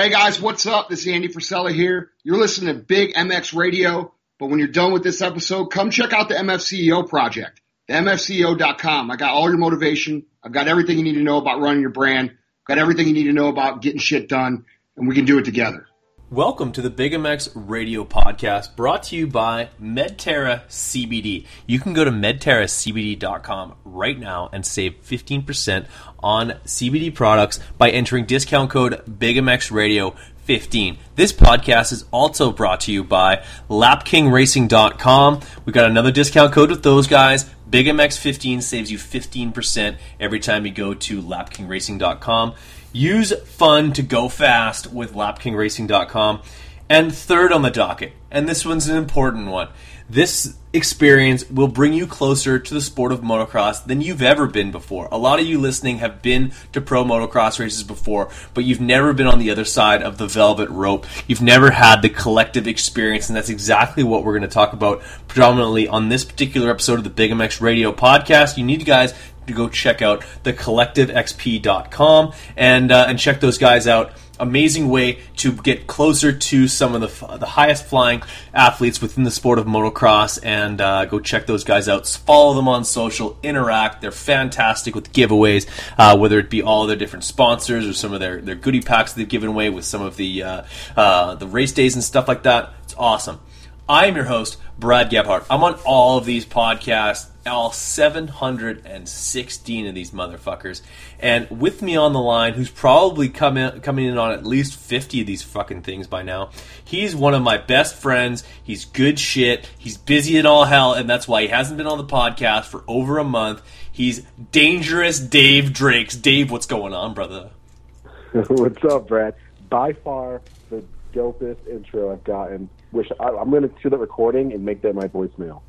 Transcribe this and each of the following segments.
Hey guys, what's up? This is Andy Frisella here. You're listening to Big MX Radio, but when you're done with this episode, come check out the MFCEO project, the MFCEO.com. I got all your motivation. I've got everything you need to know about running your brand. I've got everything you need to know about getting shit done, and we can do it together. Welcome to the Big MX Radio Podcast brought to you by Medterra CBD. You can go to medterracbd.com right now and save 15% on CBD products by entering discount code BigMX 15. This podcast is also brought to you by LapKingRacing.com. We've got another discount code with those guys. BigMX15 saves you 15% every time you go to LapKingRacing.com. Use fun to go fast with LapKingRacing.com. And third on the docket, and this one's an important one. This experience will bring you closer to the sport of motocross than you've ever been before. A lot of you listening have been to pro motocross races before, but you've never been on the other side of the velvet rope. You've never had the collective experience, and that's exactly what we're going to talk about predominantly on this particular episode of the Big MX Radio podcast. You need guys to go check out thecollectivexp.com and uh, and check those guys out. Amazing way to get closer to some of the the highest flying athletes within the sport of motocross, and uh, go check those guys out. Follow them on social, interact. They're fantastic with giveaways, uh, whether it be all their different sponsors or some of their, their goodie packs they've given away with some of the uh, uh, the race days and stuff like that. It's awesome. I am your host, Brad Gebhardt. I'm on all of these podcasts, all 716 of these motherfuckers. And with me on the line, who's probably coming coming in on at least 50 of these fucking things by now, he's one of my best friends. He's good shit. He's busy in all hell, and that's why he hasn't been on the podcast for over a month. He's dangerous Dave Drakes. Dave, what's going on, brother? what's up, Brad? By far the dopest intro I've gotten wish I, am going to do the recording and make that my voicemail.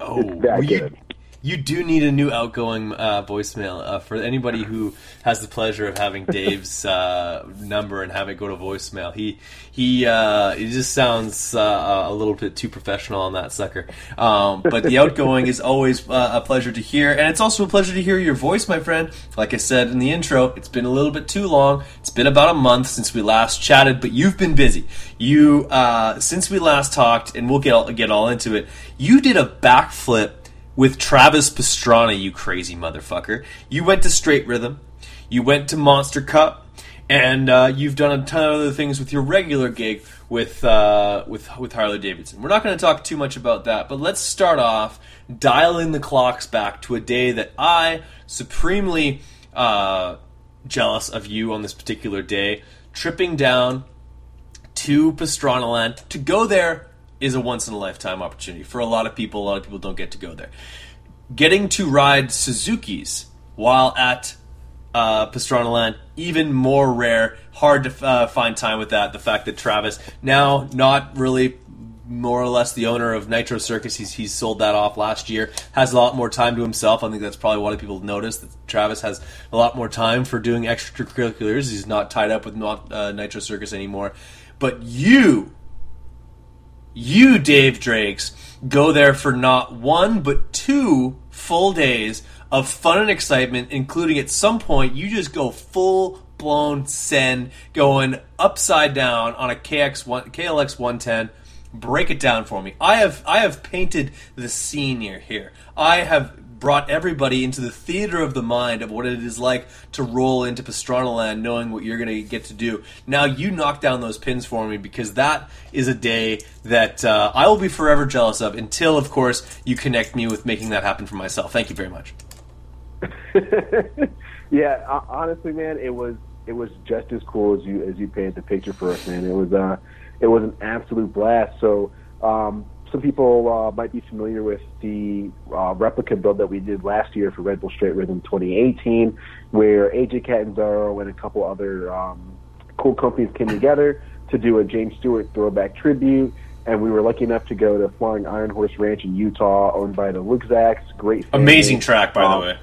Oh, it's that good. You do need a new outgoing uh, voicemail uh, for anybody who has the pleasure of having Dave's uh, number and have it go to voicemail. He he uh, he just sounds uh, a little bit too professional on that sucker. Um, but the outgoing is always uh, a pleasure to hear, and it's also a pleasure to hear your voice, my friend. Like I said in the intro, it's been a little bit too long. It's been about a month since we last chatted, but you've been busy. You since we last talked, and we'll get all, get all into it. You did a backflip with Travis Pastrana, you crazy motherfucker. You went to Straight Rhythm, you went to Monster Cup, and uh, you've done a ton of other things with your regular gig with uh, with with Harley Davidson. We're not going to talk too much about that, but let's start off dialing the clocks back to a day that I supremely uh, jealous of you on this particular day, tripping down to Pastrana Land to go there is a once in a lifetime opportunity for a lot of people. A lot of people don't get to go there. Getting to ride Suzuki's while at uh, Pastrana Land, even more rare. Hard to uh, find time with that. The fact that Travis, now not really more or less the owner of Nitro Circus, he's, he's sold that off last year, has a lot more time to himself. I think that's probably why people noticed that Travis has a lot more time for doing extracurriculars. He's not tied up with not, uh, Nitro Circus anymore. But you you, Dave Drakes, go there for not one, but two full days of fun and excitement, including at some point you just go full blown send, going upside down on a KX one, KLX 110. Break it down for me. I have I have painted the scene. Here, I have brought everybody into the theater of the mind of what it is like to roll into Pastrana Land knowing what you're going to get to do. Now you knock down those pins for me because that is a day that uh, I will be forever jealous of until, of course, you connect me with making that happen for myself. Thank you very much. yeah, honestly, man, it was it was just as cool as you as you painted the picture for us, man. It was uh, it was an absolute blast. So um, some people uh, might be familiar with the uh, replica build that we did last year for Red Bull Straight Rhythm 2018, where AJ Catanzaro and a couple other um, cool companies came together to do a James Stewart throwback tribute. And we were lucky enough to go to Flying Iron Horse Ranch in Utah, owned by the Luxacs. Great, family. amazing track, by um, the way.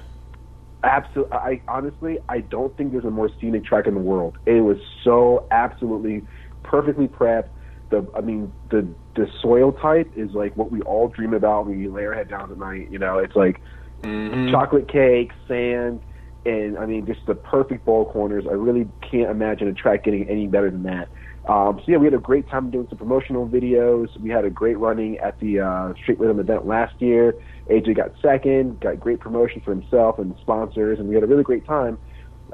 Absolutely. I honestly, I don't think there's a more scenic track in the world. It was so absolutely perfectly prepped the I mean the the soil type is like what we all dream about when you lay our head down at night. You know, it's like mm-hmm. chocolate cake, sand, and I mean, just the perfect ball corners. I really can't imagine a track getting any better than that. Um, so yeah, we had a great time doing some promotional videos. We had a great running at the uh, Straight Rhythm event last year. AJ got second, got great promotion for himself and sponsors, and we had a really great time.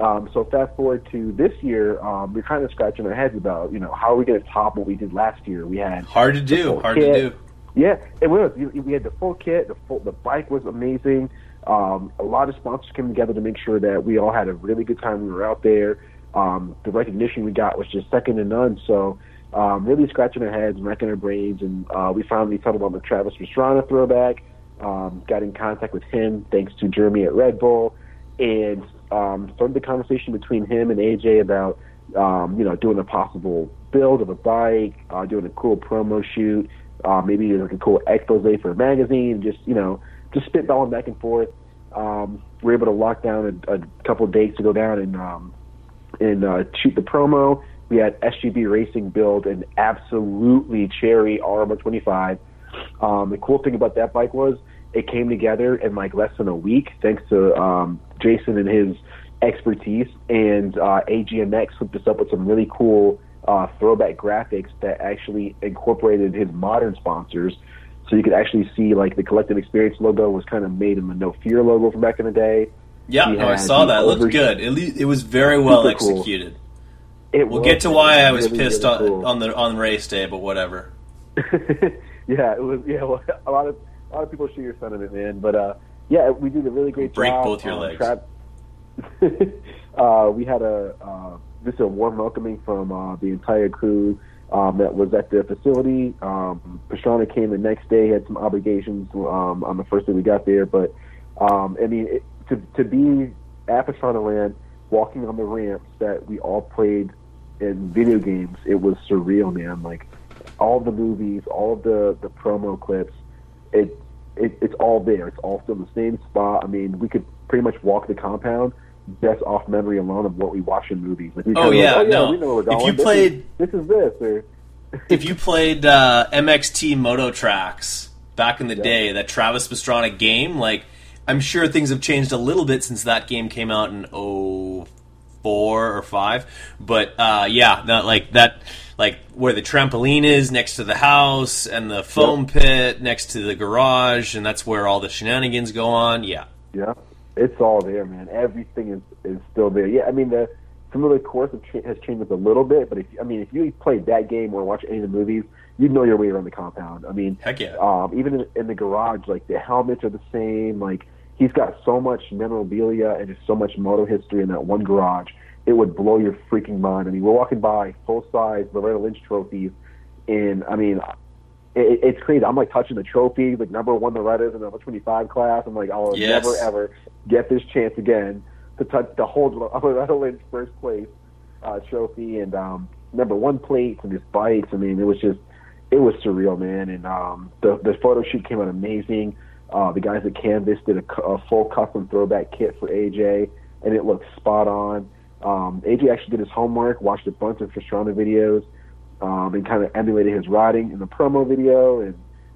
Um, so fast forward to this year, um, we're kind of scratching our heads about, you know, how are we going to top what we did last year? We had hard to do, hard kit. to do. Yeah, it was. We had the full kit. The full, the bike was amazing. Um, a lot of sponsors came together to make sure that we all had a really good time. We were out there. Um, the recognition we got was just second to none. So um, really scratching our heads, and racking our brains, and uh, we finally settled on the Travis Pastrana throwback. Um, got in contact with him thanks to Jeremy at Red Bull, and um, started the conversation between him and AJ about um, you know doing a possible build of a bike, uh, doing a cool promo shoot, uh, maybe like a cool expose for a magazine, just you know just spitballing back and forth. Um, we were able to lock down a, a couple dates to go down and um, and uh, shoot the promo. We had SGB Racing build an absolutely cherry R125. Um, the cool thing about that bike was it came together in like less than a week, thanks to um, Jason and his expertise. And uh, AGMX hooked us up with some really cool uh, throwback graphics that actually incorporated his modern sponsors. So you could actually see like the collective experience logo was kind of made in the No Fear logo from back in the day. Yeah, no, I saw that. It looked good. It, it was very well executed. Cool. It we'll was, get to why I was really, pissed really cool. on, on the on race day, but whatever. yeah, it was. Yeah, well, a lot of a lot of people share your sentiment, man. But uh, yeah, we did a really great Break job. Break both your legs. uh, we had a uh, just a warm welcoming from uh, the entire crew um, that was at the facility. Um, Pastrana came the next day, had some obligations um, on the first day we got there, but um, I mean, it, to to be at Pastrana Land, walking on the ramps that we all played in video games, it was surreal, man. Like all the movies, all of the the promo clips, it, it it's all there. It's all still in the same spot. I mean, we could pretty much walk the compound just off memory alone of what we watch in movies. Like oh yeah, like, oh, yeah, no. we know where we're going. If you this played, is, this is this, or if you played uh, MTX Mototrax back in the yeah. day, that Travis Pastrana game, like I'm sure things have changed a little bit since that game came out in 04 or 5. But uh, yeah, that, like that like where the trampoline is next to the house and the foam yep. pit next to the garage and that's where all the shenanigans go on. Yeah. Yeah. It's all there, man. Everything is, is still there. Yeah, I mean the some of the course has changed a little bit, but if I mean if you played that game or watch any of the movies, you'd know your way around the compound. I mean, heck yeah. Um, even in, in the garage, like the helmets are the same. Like he's got so much memorabilia and just so much moto history in that one garage. It would blow your freaking mind. I mean, we're walking by full size Loretta Lynn's trophies, and I mean, it, it's crazy. I'm like touching the trophy, like number one Loretta's in the 25 class. I'm like, I'll yes. never ever get this chance again to touch to hold Loretta Lynn's first place uh, trophy and um, number one plates and his bikes. I mean, it was just it was surreal, man. And um, the the photo shoot came out amazing. Uh, the guys at Canvas did a, a full custom throwback kit for AJ, and it looked spot on. Um, AJ actually did his homework, watched a bunch of Pastrana videos, um, and kind of emulated his riding in the promo video. And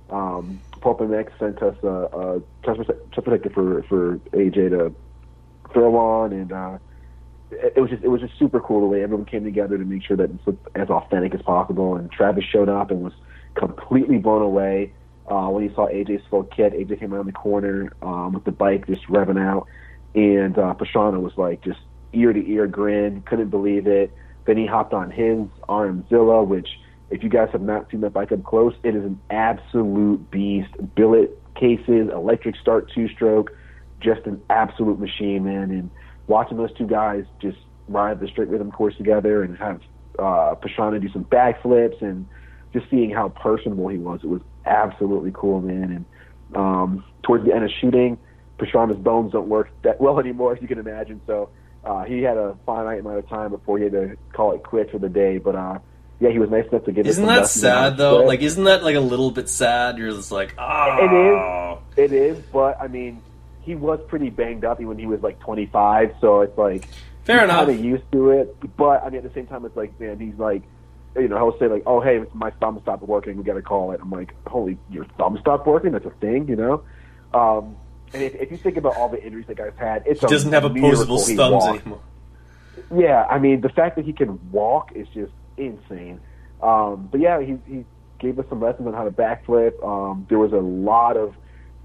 um, Pulp MX sent us a, a protector for for AJ to throw on, and uh, it, was just it was just super cool the way everyone came together to make sure that it looked as authentic as possible. And Travis showed up and was completely blown away. Uh, when he saw AJ's full kit, AJ came around the corner um, with the bike just revving out, and uh, Pastrana was like just ear to ear grin, couldn't believe it. Then he hopped on his RMzilla, which if you guys have not seen that bike up close, it is an absolute beast. Billet cases, electric start two stroke, just an absolute machine, man. And watching those two guys just ride the straight rhythm course together and have uh, Pastrana do some backflips and just seeing how personable he was, it was absolutely cool, man. And um, towards the end of shooting, Pastrana's bones don't work that well anymore, as you can imagine. So uh, he had a finite amount of time before he had to call it quits for the day. But uh, yeah, he was nice enough to give. Isn't that sad though? Like, isn't that like a little bit sad? You're just like, oh. It is. It is. But I mean, he was pretty banged up when he was like 25. So it's like fair enough. Kind of used to it. But I mean, at the same time, it's like, man, he's like. You know, he'll say like, "Oh, hey, my thumb stopped working. We got to call it." I'm like, "Holy, your thumb stopped working? That's a thing, you know." Um, And if, if you think about all the injuries that guy's had, it's he doesn't have opposable thumbs anymore. Yeah, I mean the fact that he can walk is just insane. Um, but yeah, he he gave us some lessons on how to backflip. Um, there was a lot of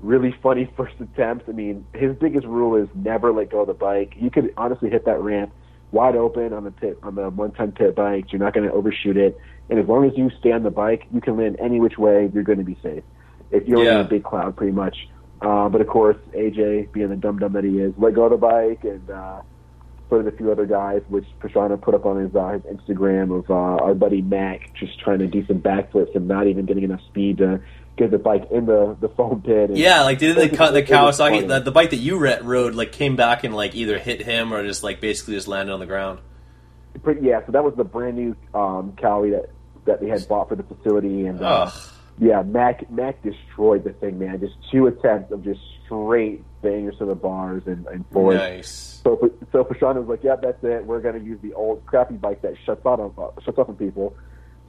really funny first attempts. I mean, his biggest rule is never let go of the bike. You could honestly hit that ramp wide open on the tip on the one ton pit bike. You're not going to overshoot it, and as long as you stay on the bike, you can land any which way. You're going to be safe. If you're Yeah. in a big cloud, pretty much. Uh, but of course, AJ, being the dumb dumb that he is, let go of the bike and uh, so did a few other guys, which Pastrana put up on his, uh, his Instagram of uh, our buddy Mac just trying to do some backflips and not even getting enough speed to get the bike in the, the foam pit. And Yeah, like did the It was- the Kawasaki the, the bike that you rode like came back and like either hit him or just like basically just landed on the ground. Pretty, yeah, so that was the brand new um, Kawi that that they had bought for the facility, and uh. Yeah, Mac Mac destroyed the thing, man. Just two attempts of just straight bangers to the bars and, and forward. Nice. So, so Pastrana was like, "Yeah, that's it. We're going to use the old crappy bike that shuts out on uh, shuts off on people."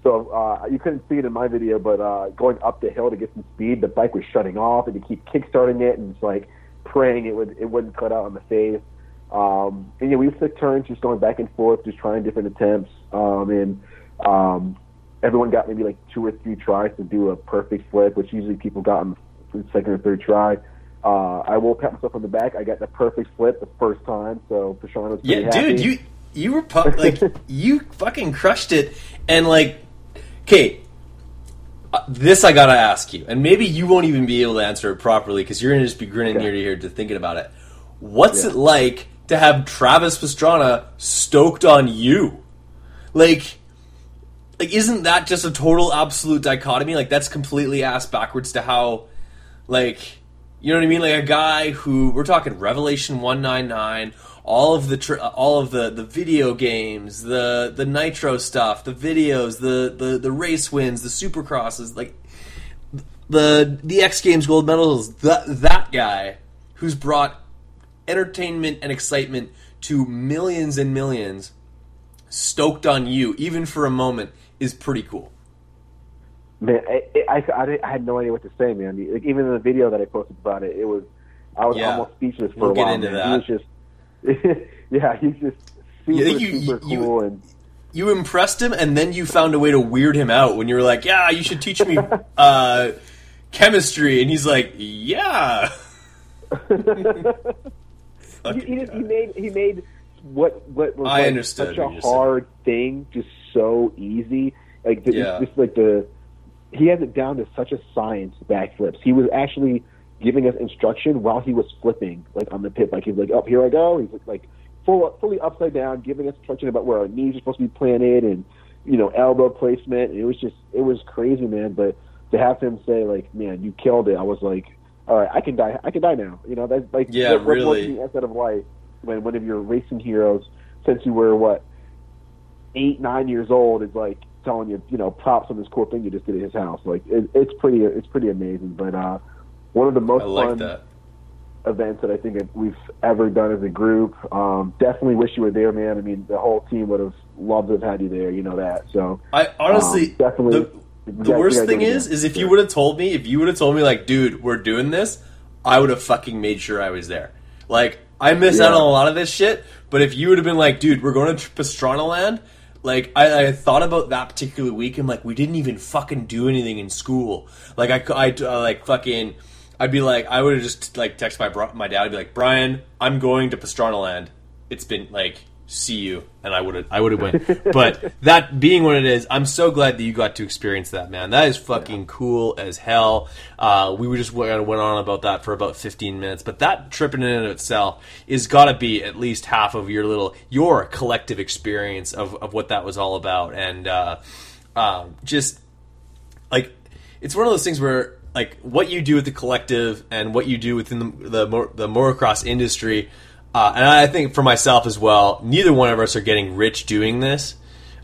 So uh, you couldn't see it in my video, but uh, going up the hill to get some speed, the bike was shutting off, and you keep kickstarting it, and it's like praying it would it wouldn't cut out on the face. Um, and yeah, we took turns just going back and forth, just trying different attempts, um, and um, everyone got maybe like two or three tries to do a perfect flip, which usually people got on the second or third try. Uh, I will pat myself on the back. I got the perfect flip the first time, so Pastrana was pretty Yeah, happy. dude, you you were pu- like you fucking crushed it, and like, okay, uh, this I gotta ask you, and maybe you won't even be able to answer it properly because you're gonna just be grinning Okay. ear to ear to thinking about it. What's Yeah. it like to have Travis Pastrana stoked on you? Like, like isn't that just a total absolute dichotomy? Like that's completely ass backwards to how, like, you know what I mean? Like a guy who we're talking Revelation one nine nine, all of the tr- all of the the video games, the the nitro stuff, the videos, the the the race wins, the supercrosses, like the the X Games gold medals. That that guy who's brought entertainment and excitement to millions and millions, stoked on you, even for a moment, is pretty cool. Man, I, I, I, had no idea what to say, man. Like, even in the video that I posted about it, it was I was Yeah. almost speechless for We'll a get while. into man. that. He was just, yeah, he's just super, Yeah, you- super you- cool, and you impressed him and then you found a way to weird him out when you were like yeah you should teach me uh, chemistry and he's like yeah he, he, just, he made he made what what was I like understood such a you hard thing just so easy. Like the, Yeah. just like the he has it down to such a science backflips. He was actually giving us instruction while he was flipping, like on the pit. Like he's like, "Up here I go." He's like, like full fully upside down, giving us instruction about where our knees are supposed to be planted and you know elbow placement. It was just it was crazy, man. But to have him say like, "Man, you killed it," I was like, "All right, I can die. I can die now." You know, that's like Yeah, what really. you of life when one of your racing heroes since you were what eight nine years old is like telling you you know props on this cool thing you just did at his house. Like it, it's pretty it's pretty amazing. But uh one of the most like fun that. events that I think we've ever done as a group um definitely wish you were there man. I mean the whole team would have loved to have had you there you know that. So i honestly Um, definitely- the, the worst thing is is if you would have told me if you would have told me like dude we're doing this i would have fucking made sure i was there. Like i miss out on a lot of this shit but if you would have been like dude we're going to pastrana land like I, I thought about that particular week and like we didn't even fucking do anything in school. Like i, I uh, like fucking i'd be like i would have just like text my bro- my dad i'd be like brian i'm going to pastrana land. It's been like see you and i would have i would have went. But that being what it is i'm so glad that you got to experience that man. That is fucking cool as hell. Uh, we were just went, went on about that for about 15 minutes but that trip in and of itself is got to be at least half of your little your collective experience of, of what that was all about. And uh, um, just like it's one of those things where like what you do with the collective and what you do within the the, the motocross industry, uh, and I think for myself as well, neither one of us are getting rich doing this.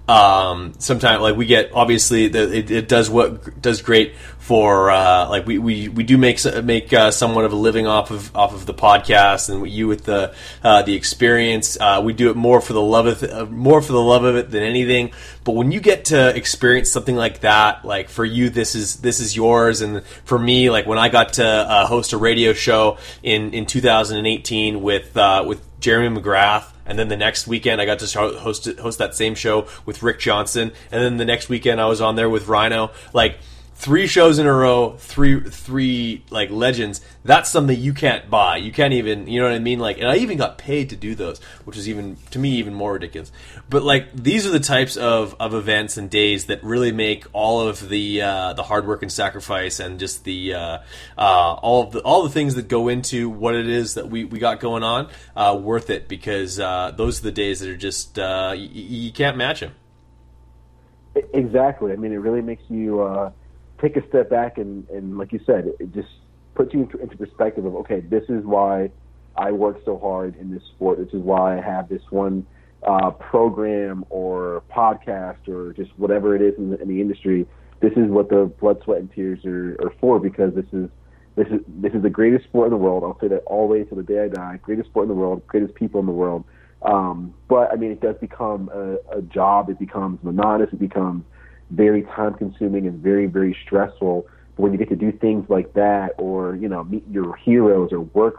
Um, sometimes like we get obviously the, it, it does what does great for uh, like we, we, we do make make uh, somewhat of a living off of off of the podcast and you with the uh, the experience. Uh, we do it more for the love of uh, more for the love of it than anything. But when you get to experience something like that like for you this is this is yours. And for me like when I got to uh, host a radio show in in 2018 with with Jeremy McGrath and then the next weekend I got to host host that same show with Rick Johnson. And then the next weekend I was on there with Rhino. Like three shows in a row, three three like legends. That's something you can't buy. You can't even, you know what I mean? Like, and I even got paid to do those, which is even to me even more ridiculous. But like, these are the types of, of events and days that really make all of the uh, the hard work and sacrifice and just the uh, uh, all the all the things that go into what it is that we, we got going on uh, worth it because uh, those are the days that are just uh, y- you can't match them. Exactly. I mean, it really makes you take a step back and, and like you said, it just puts you into, into perspective of okay, this is why I work so hard in this sport. This is why I have this one uh, program or podcast or just whatever it is in the, in the industry. This is what the blood, sweat, and tears are, are for because this is this is this is the greatest sport in the world. I'll say that all the way to the day I die. Greatest sport in the world, greatest people in the world. Um, but I mean, it does become a, a job. It becomes monotonous. It becomes very time consuming and very, very stressful. But when you get to do things like that or, you know, meet your heroes or work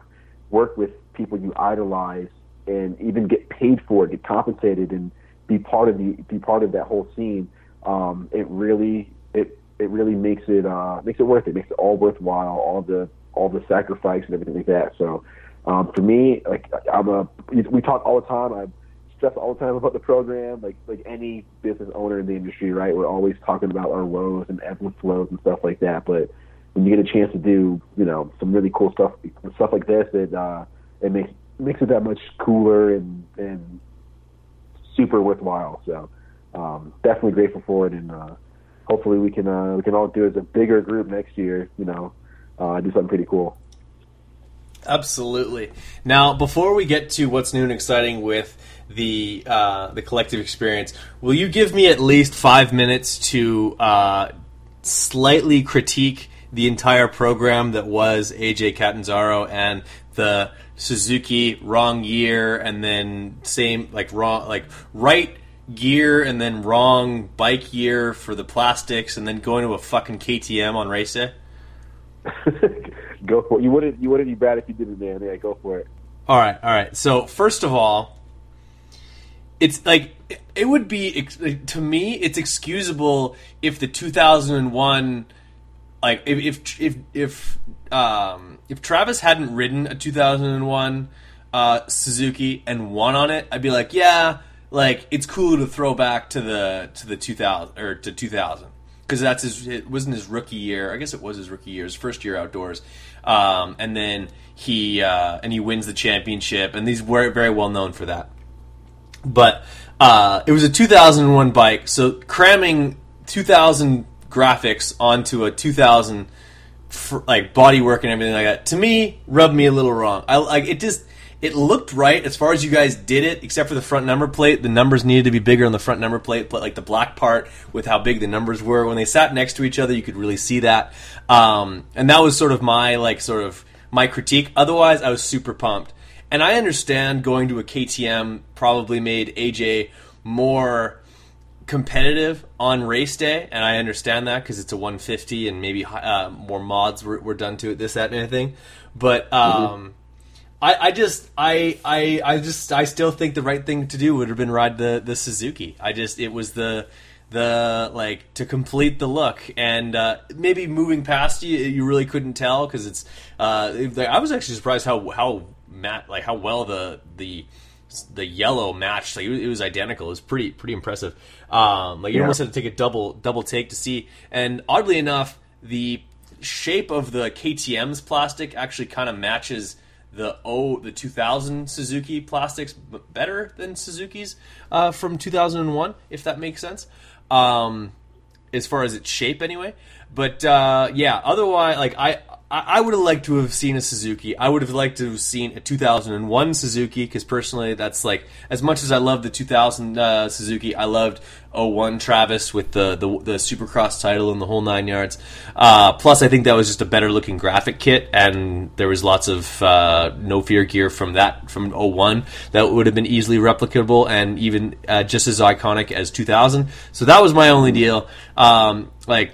work with people you idolize and even get paid for it, get compensated and be part of the be part of that whole scene, um, it really it it really makes it uh, makes it worth it, makes it all worthwhile, all the all the sacrifice and everything like that. So um, for me, like I'm a we talk all the time. I'm stress all the time about the program, like like any business owner in the industry, right? We're always talking about our woes and ebbs and flows and stuff like that. But when you get a chance to do, you know, some really cool stuff, stuff like this, it uh, it makes makes it that much cooler and and super worthwhile. So um, definitely grateful for it, and uh, hopefully we can uh, we can all do it as a bigger group next year. You know, uh, do something pretty cool. Absolutely. Now, before we get to what's new and exciting with the uh, the collective experience, will you give me at least five minutes to uh, slightly critique the entire program that was AJ Catanzaro and the Suzuki wrong year, and then same like wrong like right gear and then wrong bike year for the plastics, and then going to a fucking KTM on race day? go for it. You wouldn't you wouldn't be bad if you did it, man. Yeah, go for it. All right, all right. So first of all, it's like it would be to me it's excusable if the 2001 like if if if if, um, if Travis hadn't ridden a 2001 uh, Suzuki and won on it, I'd be like, yeah, like it's cool to throw back to the to the 2000 or to 2000 because that's his it wasn't his rookie year. I guess it was his rookie year, his first year outdoors. Um, and then he uh, and he wins the championship, and he's very very well known for that. But uh, it was a 2001 bike, so cramming 2000 graphics onto a 2000 like bodywork and everything like that to me rubbed me a little wrong. I like it just it looked right as far as you guys did it, except for the front number plate. The numbers needed to be bigger on the front number plate, but like the black part with how big the numbers were when they sat next to each other, you could really see that. Um, and that was sort of my like sort of my critique. Otherwise, I was super pumped. And I understand going to a KTM probably made AJ more competitive on race day, and I understand that because it's a 150 and maybe uh, more mods were, were, done to it, this, that, and anything. But um, mm-hmm. I, I just, I, I, I just, I still think the right thing to do would have been ride the the Suzuki. I just, it was the the like to complete the look. And uh, maybe moving past you you really couldn't tell because it's uh, I was actually surprised how how mat like how well the the the yellow matched. Like it was, identical. It was pretty pretty impressive. Um, like you yeah. almost had to take a double double take to see. And oddly enough the shape of the KTM's plastic actually kind of matches the oh the 2000 Suzuki plastics better than Suzuki's uh, from 2001, if that makes sense. Um, as far as its shape, anyway. But uh, yeah, otherwise, like I I would have liked to have seen a Suzuki. I would have liked to have seen a 2001 Suzuki because personally, that's like as much as I love the 2000 uh, Suzuki, I loved 01 Travis with the, the, the Supercross title and the whole nine yards. Uh, plus, I think that was just a better looking graphic kit, and there was lots of uh, no fear gear from that from 01 that would have been easily replicable and even uh, just as iconic as 2000. So that was my only deal. Um, like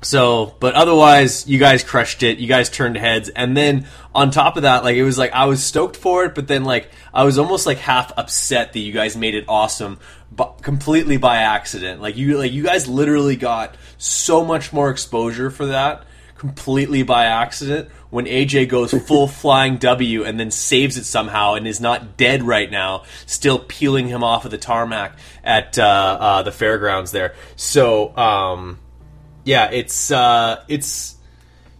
so, but otherwise, you guys crushed it. You guys turned heads, and then on top of that, like it was like I was stoked for it, but then like I was almost like half upset that you guys made it awesome, but completely by accident. Like you, like you guys literally got so much more exposure for that completely by accident when AJ goes full flying W and then saves it somehow and is not dead right now, still peeling him off of the tarmac at uh, uh, the fairgrounds there. So. Um, yeah, it's uh, it's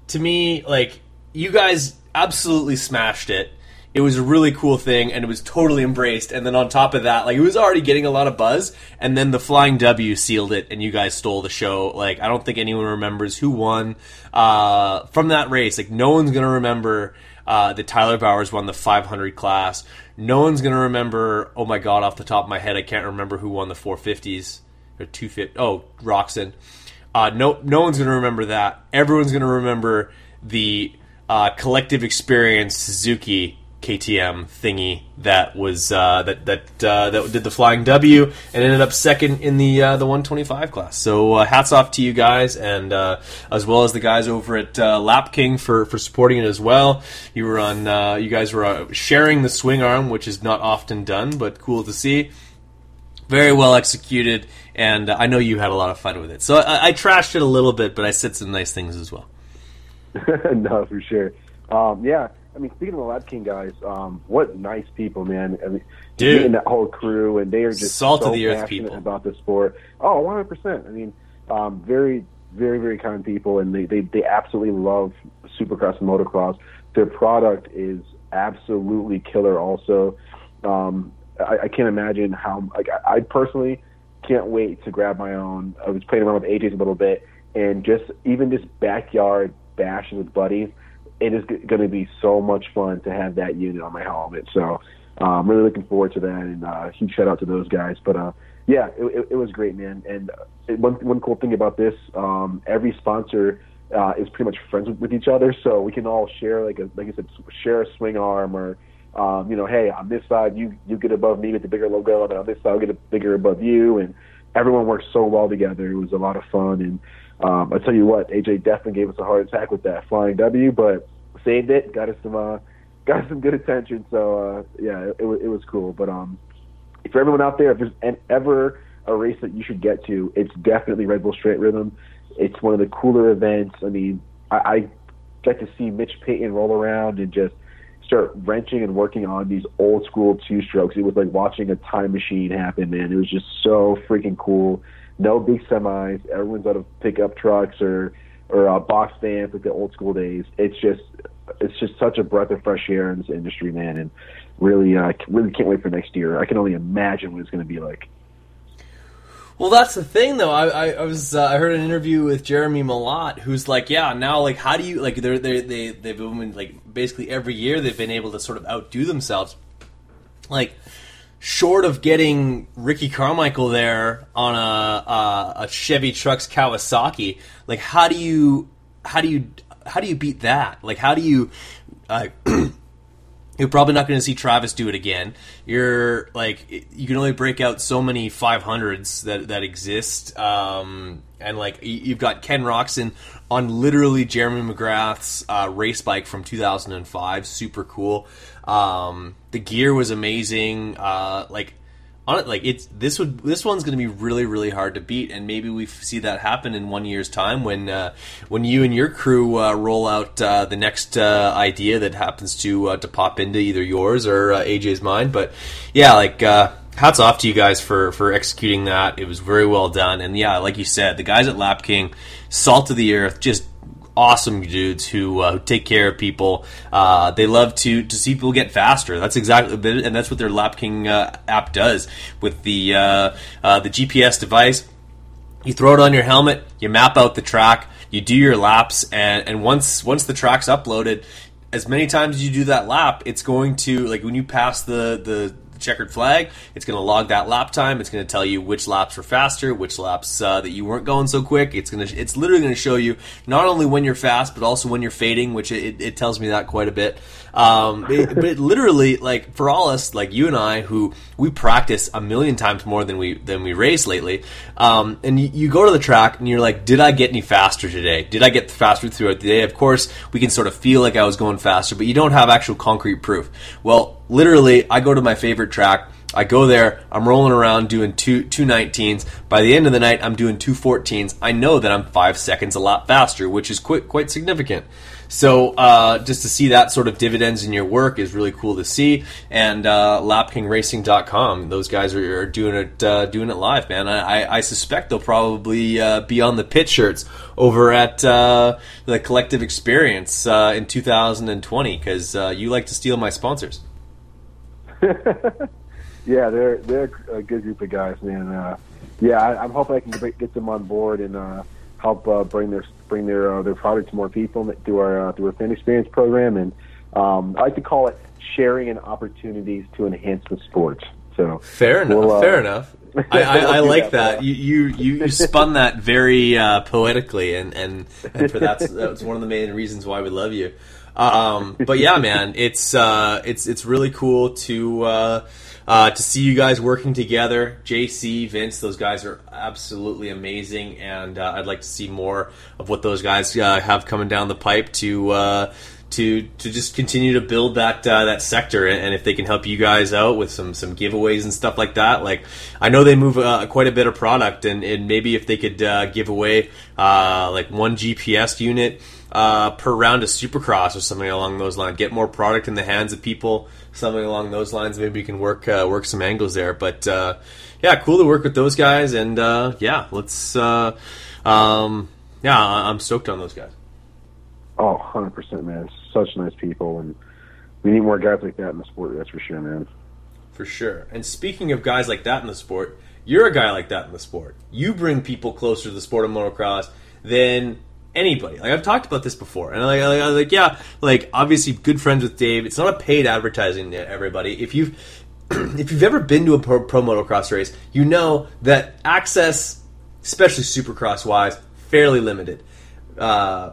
to me like you guys absolutely smashed it. It was a really cool thing, and it was totally embraced. And then on top of that, like it was already getting a lot of buzz, and then the Flying W sealed it, and you guys stole the show. Like I don't think anyone remembers who won uh, from that race. Like no one's gonna remember uh, that Tyler Bowers won the 500 class. No one's gonna remember. Oh my god, off the top of my head, I can't remember who won the 450s or 250. Oh, Roczen. Uh, no, no one's going to remember that. Everyone's going to remember the uh, collective experience Suzuki KTM thingy that was uh, that that uh, that did the flying W and ended up second in the uh, the 125 class. So uh, hats off to you guys and as well as the guys over at Lap King for for supporting it as well. You were on you guys were sharing the swing arm, which is not often done, but cool to see. Very well executed and I know you had a lot of fun with it. So I, I trashed it a little bit, but I said some nice things as well. no, for sure. Um, yeah, I mean, speaking of the Lap King guys, um, what nice people, man! I mean, Dude, that whole crew, and they are just salt so of the earth people about the sport. Oh, 100 percent. I mean, um, very, very, very kind people, and they, they they absolutely love Supercross and motocross. Their product is absolutely killer. Also, um, I, I can't imagine how. Like, I, I personally can't wait to grab my own. I was playing around with AJ's a little bit, and just even just backyard bashing with buddies, it is g- going to be so much fun to have that unit on my helmet. So uh, I'm really looking forward to that, and uh, huge shout out to those guys. But uh, yeah, it, it, it was great, man. And uh, one one cool thing about this, um, every sponsor. Uh, is pretty much friends with, with each other, so we can all share like a like I said, share a swing arm or um, you know, hey, on this side you you get above me with the bigger logo, and on this side I'll get a bigger above you, and everyone worked so well together. It was a lot of fun, and um, I tell you what, AJ definitely gave us a heart attack with that flying W, but saved it, got us some uh, got us some good attention. So uh, yeah, it, it, it was cool. But um, for everyone out there, if there's an, ever a race that you should get to, it's definitely Red Bull Straight Rhythm. It's one of the cooler events. I mean, I, I got to see Mitch Payton roll around and just start wrenching and working on these old school two strokes. It was like watching a time machine happen, man. It was just so freaking cool. No big semis. Everyone's out of pickup trucks or or uh, box vans like the old school days. It's just it's just such a breath of fresh air in this industry, man. And really, uh, really can't wait for next year. I can only imagine what it's going to be like. Well, that's the thing, though. I, I, I was uh, I heard an interview with Jeremy Malott, who's like, yeah, now like, how do you like? They're they they they've been like basically every year they've been able to sort of outdo themselves. Like, short of getting Ricky Carmichael there on a a, a Chevy Trucks Kawasaki, like, how do you how do you how do you beat that? Like, how do you uh, You're probably not going to see Travis do it again. You're like you can only break out so many 500s that that exist, um, and like you've got Ken Roczen on literally Jeremy McGrath's uh, race bike from 2005, super cool. Um, the gear was amazing. Uh, like on it, like it's this would this one's going to be really really hard to beat, and maybe we see that happen in one year's time when uh, when you and your crew uh, roll out uh, the next uh, idea that happens to uh, to pop into either yours or uh, AJ's mind. But yeah, like hats off to you guys for for executing that. It was very well done, and yeah, like you said, the guys at Lap King, salt of the earth, just awesome dudes who, uh, take care of people. Uh, they love to to see people get faster. That's exactly, and that's what their Lap King uh, app does with the uh, uh, the GPS device. You throw it on your helmet, you map out the track, you do your laps, and, and once once the track's uploaded, as many times as you do that lap, it's going to like when you pass the the checkered flag. It's going to log that lap time. It's going to tell you which laps were faster, which laps uh, that you weren't going so quick. It's going to it's literally going to show you not only when you're fast, but also when you're fading, which it, it tells me that quite a bit. Um, it, but it literally, like for all us, like you and I, who we practice a million times more than we than we race lately, um, and you, you, go to the track and you're like, did I get any faster today? Did I get faster throughout the day? Of course, we can sort of feel like I was going faster, but you don't have actual concrete proof. Well, literally, I go to my favorite track. I go there, I'm rolling around doing two two 19s. By the end of the night, I'm doing two 14s. I know that I'm five seconds a lot faster, which is quite quite significant. So uh, just to see that sort of dividends in your work is really cool to see. And uh, LapKingRacing.com, those guys are, are doing it uh, doing it live, man. I, I suspect they'll probably uh, be on the pit shirts over at uh, the Collective Experience uh, in 2020 because uh, you like to steal my sponsors. yeah, they're they're a good group of guys, man. yeah, I, am hoping I can get them on board and help bring their bring their uh, their product to more people through our uh, through our fan experience program, and um, I like to call it sharing and opportunities to enhance the sport. So fair enough. We'll, uh, fair enough. I, I, I like that. You, you you spun that very uh, poetically, and, and, and for that's that's one of the main reasons why we love you. Um, but yeah, man, it's uh, it's it's really cool to uh, uh, to see you guys working together. JC, Vince, those guys are absolutely amazing, and uh, I'd like to see more of what those guys uh, have coming down the pipe to uh, to to just continue to build that uh, that sector and, if they can help you guys out with some some giveaways and stuff like that like I know they move uh, quite a bit of product and, and maybe if they could uh, give away uh, like one GPS unit uh, per round of Supercross or something along those lines. Get more product in the hands of people, something along those lines. Maybe we can work uh, work some angles there. But uh, yeah, cool to work with those guys. And uh, yeah, let's. Uh, um, yeah, I'm stoked on those guys. Oh, 100 percent, man. Such nice people, and we need more guys like that in the sport. That's for sure, man. For sure. And speaking of guys like that in the sport, you're a guy like that in the sport. You bring people closer to the sport of motocross than anybody. Like I've talked about this before, and like, like, like yeah, like obviously good friends with Dave. It's not a paid advertising to everybody. If you've if you've ever been to a pro, pro motocross race, you know that access, especially supercross wise, fairly limited. Uh,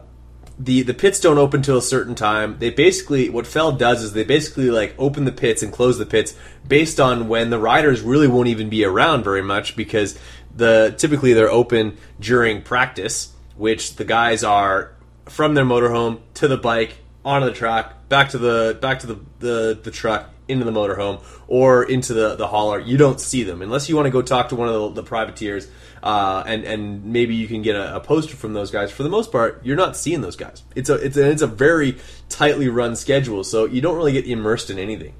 the the pits don't open till a certain time. They basically what Feld does is they basically like open the pits and close the pits based on when the riders really won't even be around very much because the typically they're open during practice which the guys are from their motorhome to the bike onto the track, back to the back to the, the, the truck, into the motorhome, or into the, the hauler. You don't see them unless you want to go talk to one of the, the privateers, uh, and and maybe you can get a, a, poster from those guys. For the most part, you're not seeing those guys. It's a it's a, it's a very tightly run schedule, so you don't really get immersed in anything.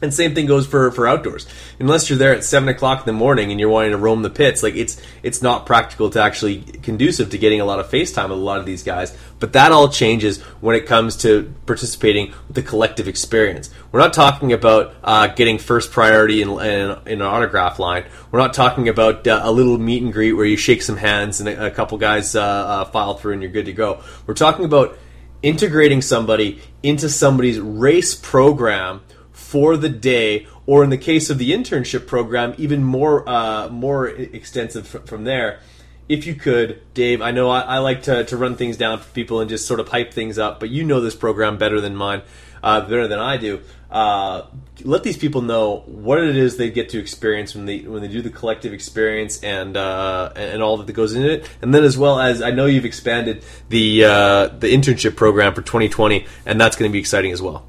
And same thing goes for, for outdoors. Unless you're there at seven o'clock in the morning and you're wanting to roam the pits, like it's it's not practical to actually conducive to getting a lot of face time with a lot of these guys. But that all changes when it comes to participating with the collective experience. We're not talking about uh, getting first priority in, in, in, an autograph line. We're not talking about uh, a little meet and greet where you shake some hands and a, a couple guys uh, uh file through and you're good to go. We're talking about integrating somebody into somebody's race program for the day, or in the case of the internship program, even more uh, more extensive from there. If you could, Dave, I know I, I, like to, to run things down for people and just sort of hype things up, but you know this program better than mine, uh, better than I do. Uh, let these people know what it is they get to experience when they when they do the collective experience and uh, and all that goes into it, and then as well as I know you've expanded the uh, the internship program for 2020, and that's going to be exciting as well.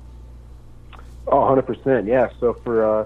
Oh, 100%. Yeah. So for uh,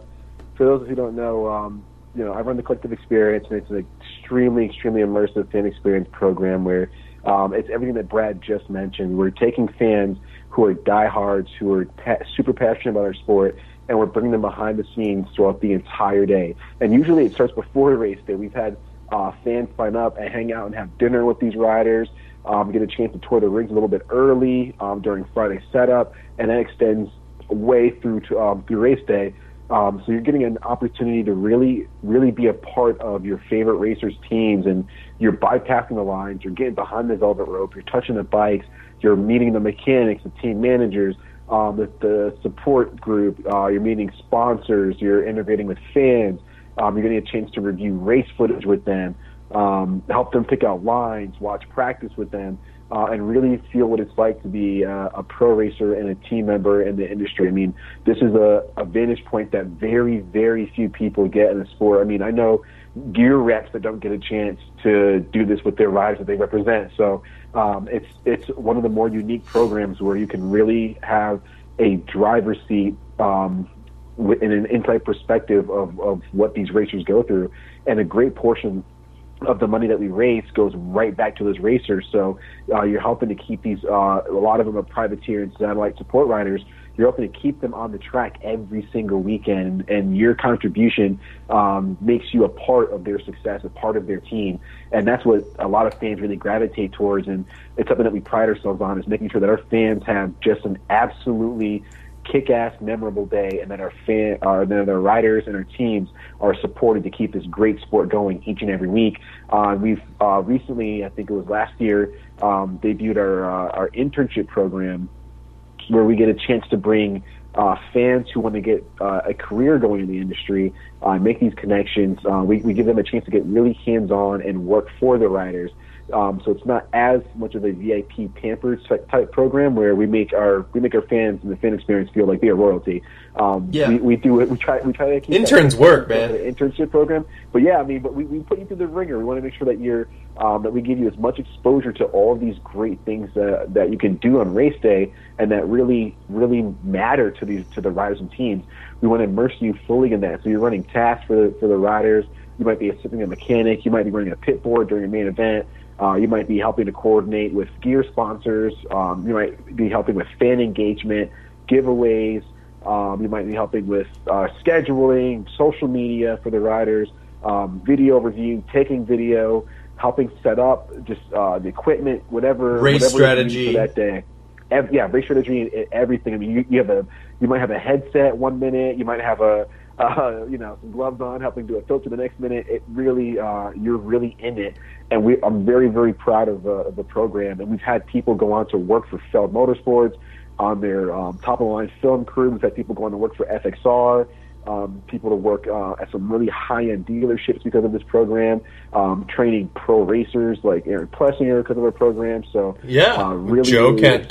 for those who don't know, um, you know, I run the Collective Experience, and it's an extremely, extremely immersive fan experience program where um, it's everything that Brad just mentioned. We're taking fans who are diehards, who are pa- super passionate about our sport, and we're bringing them behind the scenes throughout the entire day. And usually it starts before the race day. We've had uh, fans sign up and hang out and have dinner with these riders, um, get a chance to tour the rigs a little bit early um, during Friday setup, and that extends way through to, um, through race day. Um, so you're getting an opportunity to really, really be a part of your favorite racers' teams, and you're bypassing the lines. You're getting behind the velvet rope. You're touching the bikes. You're meeting the mechanics, the team managers, um, the, the support group. Uh, you're meeting sponsors. You're integrating with fans. Um, you're getting a chance to review race footage with them, um, help them pick out lines, watch practice with them uh, and really feel what it's like to be uh, a pro racer and a team member in the industry. I mean, this is a, a vantage point that very, very few people get in the sport. I mean, I know gear reps that don't get a chance to do this with their riders that they represent. So um, it's it's one of the more unique programs where you can really have a driver's seat um, in an inside perspective of, of what these racers go through, and a great portion of the money that we raise goes right back to those racers. So uh, you're helping to keep these. Uh, a lot of them are privateer and satellite support riders. You're helping to keep them on the track every single weekend, and your contribution um, makes you a part of their success, a part of their team, and that's what a lot of fans really gravitate towards. And it's something that we pride ourselves on is making sure that our fans have just an absolutely kick-ass, memorable day, and that our fan, uh, that our riders and our teams are supported to keep this great sport going each and every week. Uh, we've uh, recently, I think it was last year, um, debuted our uh, our internship program, where we get a chance to bring uh, fans who want to get uh, a career going in the industry, uh, make these connections. Uh, we, we give them a chance to get really hands-on and work for the riders. Um, so it's not as much of a VIP pampered type program where we make our we make our fans and the fan experience feel like they're royalty. Um, yeah, we, we do it. We try we try to keep interns work, man. Internship program, but yeah, I mean, but we, we put you through the ringer. We want to make sure that you're um, that we give you as much exposure to all of these great things uh, that you can do on race day and that really really matter to these to the riders and teams. We want to immerse you fully in that. So you're running tasks for the, for the riders. You might be assisting a mechanic. You might be running a pit board during a main event. Uh, you might be helping to coordinate with gear sponsors. Um, you might be helping with fan engagement, giveaways. Um, you might be helping with uh, scheduling, social media for the riders, um, video review, taking video, helping set up just uh, the equipment, whatever race whatever strategy for that day. Every, yeah, race strategy, and everything. I mean, you, you have a you might have a headset one minute, you might have a uh, you know, some gloves on, helping do a filter the next minute. It really, uh, you're really in it. And we, I'm very, very proud of, uh, the program. And we've had people go on to work for Feld Motorsports on their um, top of the line film crew. We've had people go on to work for FXR. Um, people to work uh, at some really high end dealerships because of this program, um, training pro racers like Aaron Plessinger because of our program. So yeah, uh, really, Joe really Cant-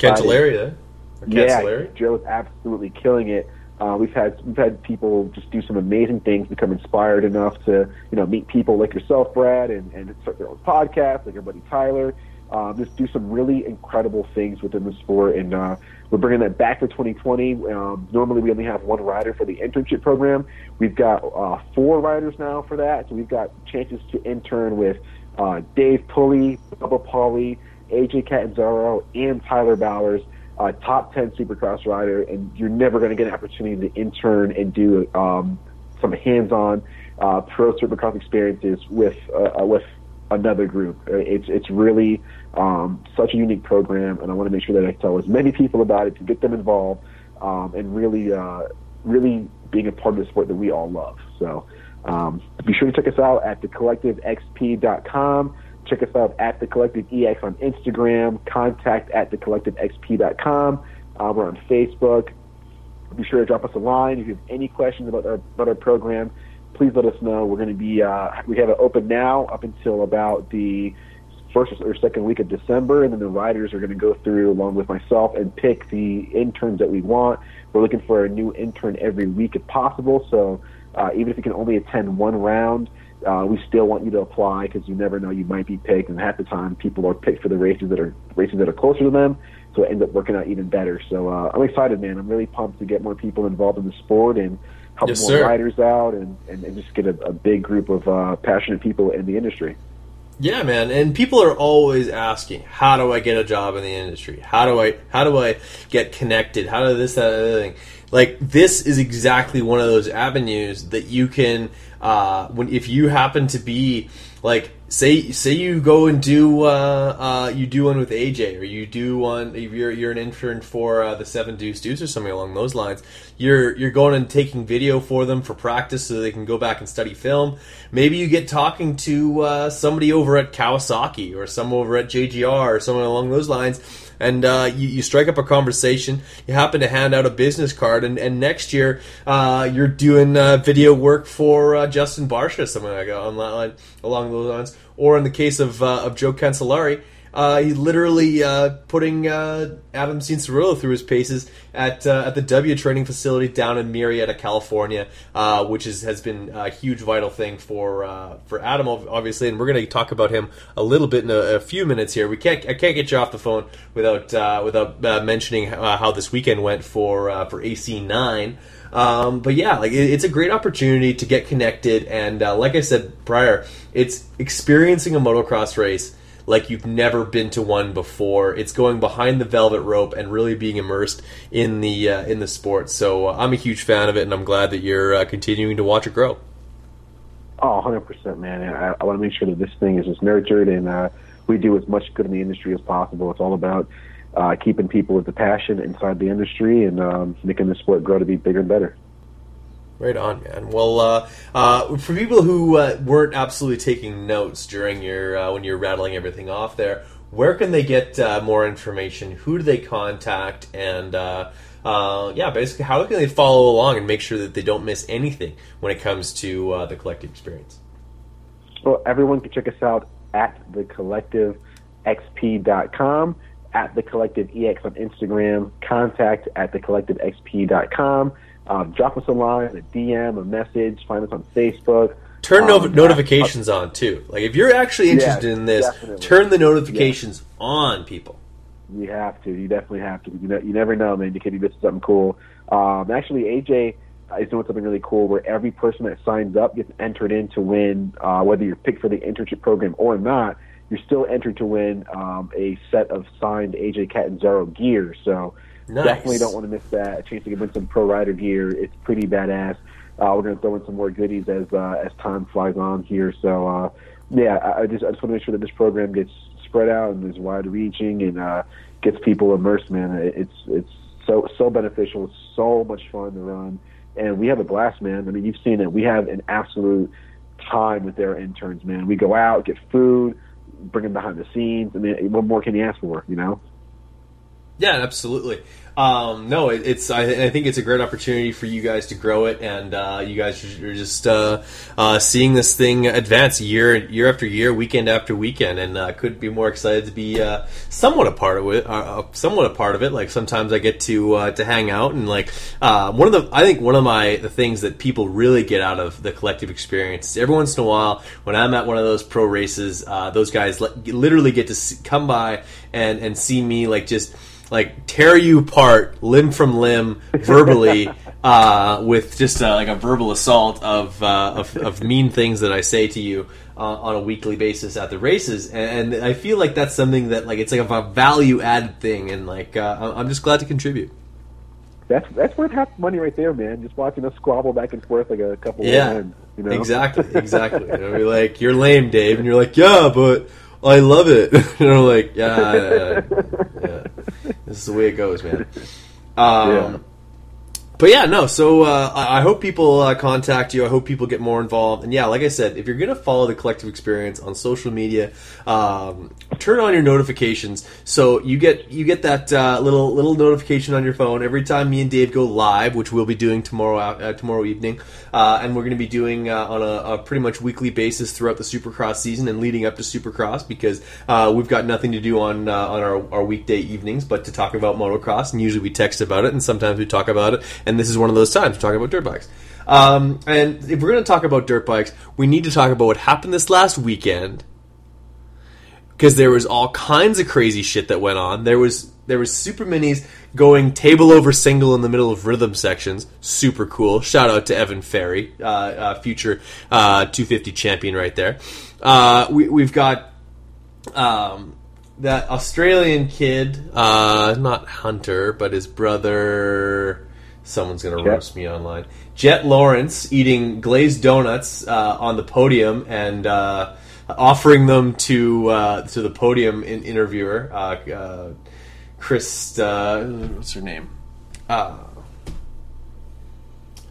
yeah, Joe's absolutely killing it. Uh, we've had we've had people just do some amazing things, become inspired enough to you know meet people like yourself, Brad, and and start their own podcast, like your buddy Tyler. Um, just do some really incredible things within the sport, and uh, we're bringing that back for 2020. Um, normally, we only have one rider for the internship program. We've got uh, four riders now for that, so we've got chances to intern with uh, Dave Pulley, Bubba Pauly, AJ Catanzaro, and Tyler Bowers uh, top 10 supercross rider, and you're never going to get an opportunity to intern and do um, some hands-on uh, pro supercross experiences with uh, uh, with another group. Uh, it's it's really um, such a unique program, and I want to make sure that I tell as many people about it to get them involved um, and really uh, really being a part of the sport that we all love. So um, be sure to check us out at thecollectivexp.com. Check us out at The Collective EX on Instagram, contact at thecollectivexp.com. Uh, we're on Facebook. Be sure to drop us a line if you have any questions about our, about our program. Please let us know. We're going to be, uh, we have it open now up until about the first or second week of December, and then the riders are going to go through along with myself and pick the interns that we want. We're looking for a new intern every week if possible. So uh, even if you can only attend one round, uh, we still want you to apply because you never know you might be picked, and half the time people are picked for the races that are races that are closer to them, so it ends up working out even better. So uh, I'm excited, man. I'm really pumped to get more people involved in the sport and help yes, more sir. riders out, and, and, and just get a, a big group of uh, passionate people in the industry. Yeah, man, and people are always asking, "How do I get a job in the industry? How do I how do I get connected? How do this that other thing?" Like this is exactly one of those avenues that you can, uh, when if you happen to be like say say you go and do uh, uh, you do one with AJ or you do one you're you're an intern for uh, the Seven Deuce Deuce or something along those lines. You're you're going and taking video for them for practice so they can go back and study film. Maybe you get talking to uh, somebody over at Kawasaki or some over at JGR or someone along those lines and uh, you, you, strike up a conversation. You happen to hand out a business card, and, and next year uh, you're doing uh, video work for uh, Justin Barcia, something like that, along those lines. Or in the case of uh, of Joe Cancellara, uh, he literally uh, putting uh, Adam Cianciarulo through his paces at uh, at the W training facility down in Murrieta, California, uh, which is, has been a huge vital thing for uh, for Adam, obviously. And we're going to talk about him a little bit in a, a, few minutes here. We can't I can't get you off the phone without without mentioning how this weekend went for for AC nine. Um, but yeah, like it, it's a great opportunity to get connected, and like I said prior, it's experiencing a motocross race like you've never been to one before. It's going behind the velvet rope and really being immersed in the uh, in the sport. So uh, I'm a huge fan of it, and I'm glad that you're uh, continuing to watch it grow. Oh, 100%, man. I, I want to make sure that this thing is just nurtured and uh, we do as much good in the industry as possible. It's all about uh, keeping people with the passion inside the industry and um, making the sport grow to be bigger and better. Right on, man. Well, uh, uh, for people who uh, weren't absolutely taking notes during your uh, when you're rattling everything off there, where can they get uh, more information? Who do they contact? And uh, yeah, basically, how can they follow along and make sure that they don't miss anything when it comes to the collective experience? Well, everyone can check us out at at the collective ex on Instagram, contact at thecollectivexp.com. Um, drop us a line, a DM, a message. Find us on Facebook. Turn um, notifications on too. Like if you're actually interested in this, definitely. turn the notifications on, people. You have to. You definitely have to. You know, you never know, man. You could be missing something cool. Um, actually, AJ is doing something really cool where every person that signs up gets entered in to win, uh, whether you're picked for the internship program or not. You're still entered to win um, a set of signed AJ Catanzaro gear. So Nice. Definitely don't want to miss that. A chance to get win some pro rider gear. It's pretty badass. Uh, we're going to throw in some more goodies as uh, as time flies on here. So uh, yeah, I, I just I just want to make sure that this program gets spread out and is wide reaching and uh, gets people immersed. Man, it's it's so so beneficial. It's so much fun to run, and we have a blast, man. I mean, you've seen it. We have an absolute time with their interns, man. We go out, get food, bring them behind the scenes. I mean, what more can you ask for? You know. Yeah, absolutely. Um, no, it, it's. I, I, think it's a great opportunity for you guys to grow it, and uh, you guys are just uh, uh, seeing this thing advance year year after year, weekend after weekend, and uh, could be more excited to be uh, somewhat a part of it. Uh, somewhat a part of it. Like sometimes I get to to hang out, and like one of the. I think one of my the things that people really get out of the collective experience. Every once in a while, when I'm at one of those pro races, those guys literally get to see, come by and and see me like just like tear you apart limb from limb verbally uh, with just uh, like a verbal assault of, uh, of, of mean things that I say to you uh, on a weekly basis at the races, and, I feel like that's something that like it's like a value added thing, and like uh, I'm just glad to contribute. That's that's worth half the money right there, man. Just watching us squabble back and forth like a couple yeah, of times, you know? exactly, exactly. you know, like you're lame, Dave, and you're like, yeah, but I love it. you know, like yeah. This is the way it goes, man. Um, yeah but yeah, no. So uh, I hope people uh, contact you. I hope people get more involved. And yeah, like I said, if you're gonna follow the collective experience on social media, um, turn on your notifications so you get you get that uh, little little notification on your phone every time me and Dave go live, which we'll be doing tomorrow uh, tomorrow evening, uh, and we're gonna be doing uh, on a, a, pretty much weekly basis throughout the Supercross season and leading up to Supercross because we've got nothing to do on on our, our weekday evenings but to talk about motocross. And usually we text about it, and sometimes we talk about it and this is one of those times we're talking about dirt bikes. Um, and if we're going to talk about dirt bikes, we need to talk about what happened this last weekend because there was all kinds of crazy shit that went on. There was there was super minis going table over single in the middle of rhythm sections. Super cool. Shout out to Evan Ferry, uh, uh, future uh, 250 champion right there. Uh, we, have got um, that Australian kid, uh, not Hunter, but his brother. Someone's going to roast me online. Jet Lawrence eating glazed donuts uh, on the podium and offering them to uh, to the podium in, interviewer, uh, uh, Chris. Uh, what's her name? Uh,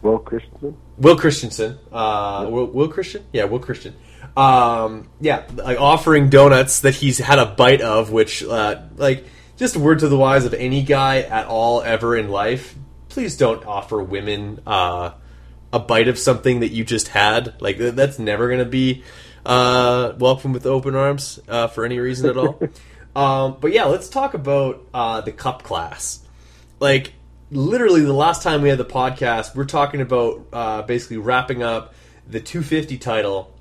Will Christensen. Will Christensen. Uh, Will, Will Christian? Yeah, Will Christian. Um, yeah, like offering donuts that he's had a bite of, which, uh, like, just a word to the wise of any guy at all ever in life. Please don't offer women uh, a bite of something that you just had. Like, that's never going to be uh, welcome with open arms uh, for any reason at all. um, but yeah, let's talk about uh, the cup class. Like, literally the last time we had the podcast, we're talking about uh, basically wrapping up the 250 title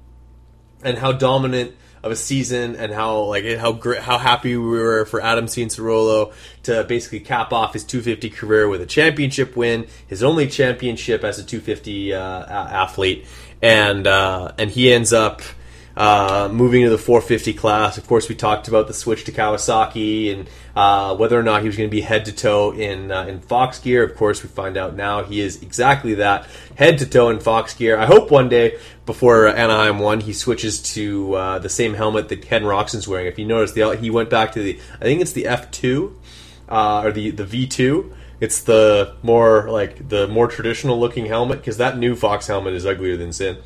and how dominant of a season and how like how great how happy we were for Adam Cianciarulo to basically cap off his 250 career with a championship win, his only championship as a 250 uh, athlete, and uh, and he ends up uh, moving to the 450 class. Of course, we talked about the switch to Kawasaki and uh, whether or not he was going to be head to toe in uh, in Fox gear. Of course, we find out now he is exactly that, head to toe in Fox gear. I hope one day before Anaheim one, he switches to uh, the same helmet that Ken Roczen's wearing. If you notice, the, he went back to the I think it's the F two uh, or the the V two. It's the more like the more traditional looking helmet because that new Fox helmet is uglier than sin.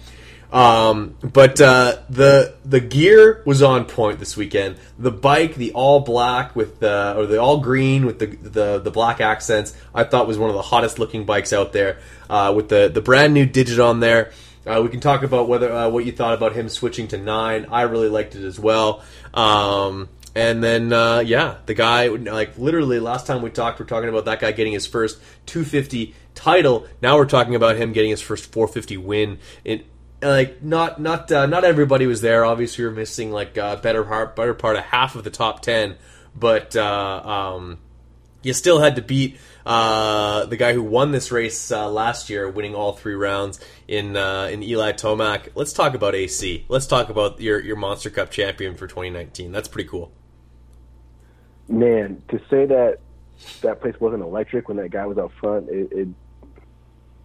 Um, but uh, the the gear was on point this weekend. The bike, the all black with the or the all green with the the, the black accents, I thought was one of the hottest looking bikes out there. Uh, with the the brand new digit on there. Uh, we can talk about whether uh, what you thought about him switching to nine. I really liked it as well. Um, and then uh, yeah, the guy like literally last time we talked, we're talking about that guy getting his first 250 title. Now we're talking about him getting his first 450 win in like not not uh, not everybody was there. Obviously, we are missing like uh, better part better part of half of the top ten, but uh, um, you still had to beat uh, the guy who won this race uh, last year, winning all three rounds in uh, in Eli Tomac. Let's talk about AC. Let's talk about your your Monster Cup champion for 2019. That's pretty cool. Man, to say that that place wasn't electric when that guy was out front, it, it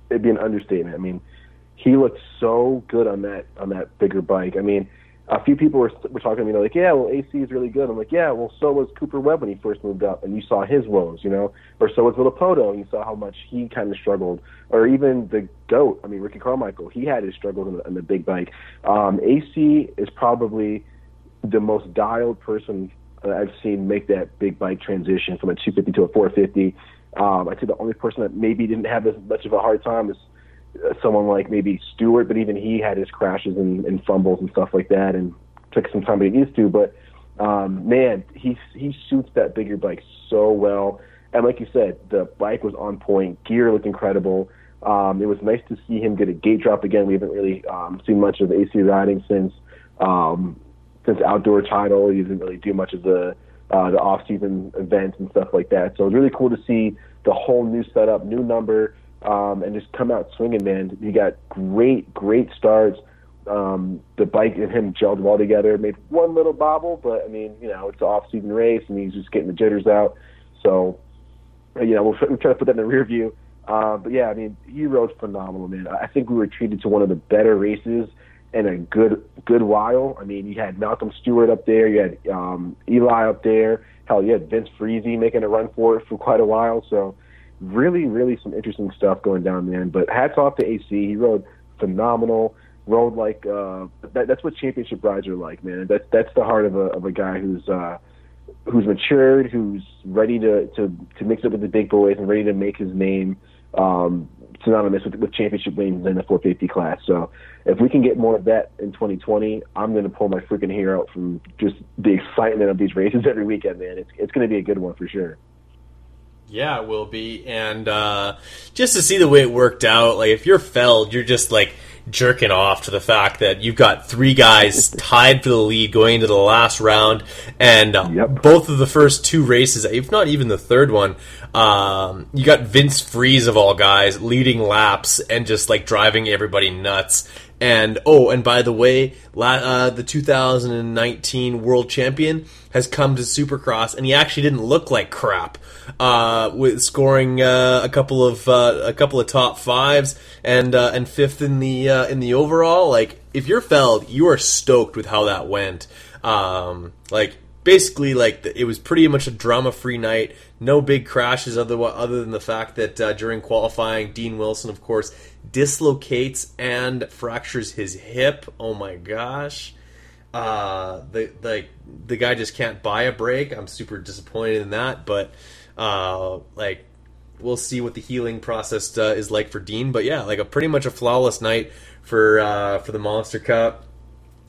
it'd be an understatement. I mean he looked so good on that on that bigger bike. I mean, a few people were were talking to me, they're like, "Yeah, well, AC is really good." I'm like, "Yeah, well, so was Cooper Webb when he first moved up, and you saw his woes, you know, or so was Villopoto, and you saw how much he kind of struggled, or even the goat. I mean, Ricky Carmichael, he had his struggles on the, on the big bike. Um, AC is probably the most dialed person I've seen make that big bike transition from a 250 to a 450. Um, I think the only person that maybe didn't have as much of a hard time is someone like maybe Stewart, but even he had his crashes and, and fumbles and stuff like that, and took some time to get used to. But um, man, he he shoots that bigger bike so well, and like you said, the bike was on point, gear looked incredible. Um, it was nice to see him get a gate drop again. We haven't really um, seen much of AC riding since um, since outdoor title. He didn't really do much of the uh, the off season events and stuff like that. So it was really cool to see the whole new setup, new number um, and just come out swinging, man. He got great, great starts. Um, the bike and him gelled well together. Made one little bobble, but I mean, you know, it's an off-season race, and he's just getting the jitters out. So, you know, we'll, we'll try to put that in the rear view. Uh, but yeah, I mean, he rode phenomenal, man. I think we were treated to one of the better races in a good good while. I mean, you had Malcolm Stewart up there, you had um, Eli up there. Hell, you had Vince Friese making a run for it for quite a while. So really, really some interesting stuff going down, man. But hats off to AC. He rode phenomenal. Rode like uh, that, that's what championship rides are like, man. That's that's the heart of a of a guy who's uh, who's matured, who's ready to, to to mix up with the big boys and ready to make his name um, synonymous with, with championship wins in the 450 class. So if we can get more of that in 2020, I'm going to pull my freaking hair out from just the excitement of these races every weekend, man. It's it's going to be a good one for sure. Yeah, it will be. And uh, just to see the way it worked out, like if you're felled, you're just like jerking off to the fact that you've got three guys tied for the lead going into the last round, and uh, yep. both of the first two races, if not even the third one, um, you got Vince Friese of all guys leading laps and just like driving everybody nuts. And oh, and by the way, uh, the 2019 world champion has come to Supercross, and he actually didn't look like crap. Uh, with scoring uh, a couple of uh, a couple of top fives and uh, and fifth in the uh, in the overall. Like if you're Feld, you are stoked with how that went. Um, like basically, like it was pretty much a drama-free night. No big crashes, other other than the fact that uh, during qualifying, Dean Wilson, of course, dislocates and fractures his hip. Oh my gosh. Uh, the the the guy just can't buy a break. I'm super disappointed in that, but uh, like we'll see what the healing process uh, is like for Dean. But yeah, like a pretty much a flawless night for uh, for the Monster Cup.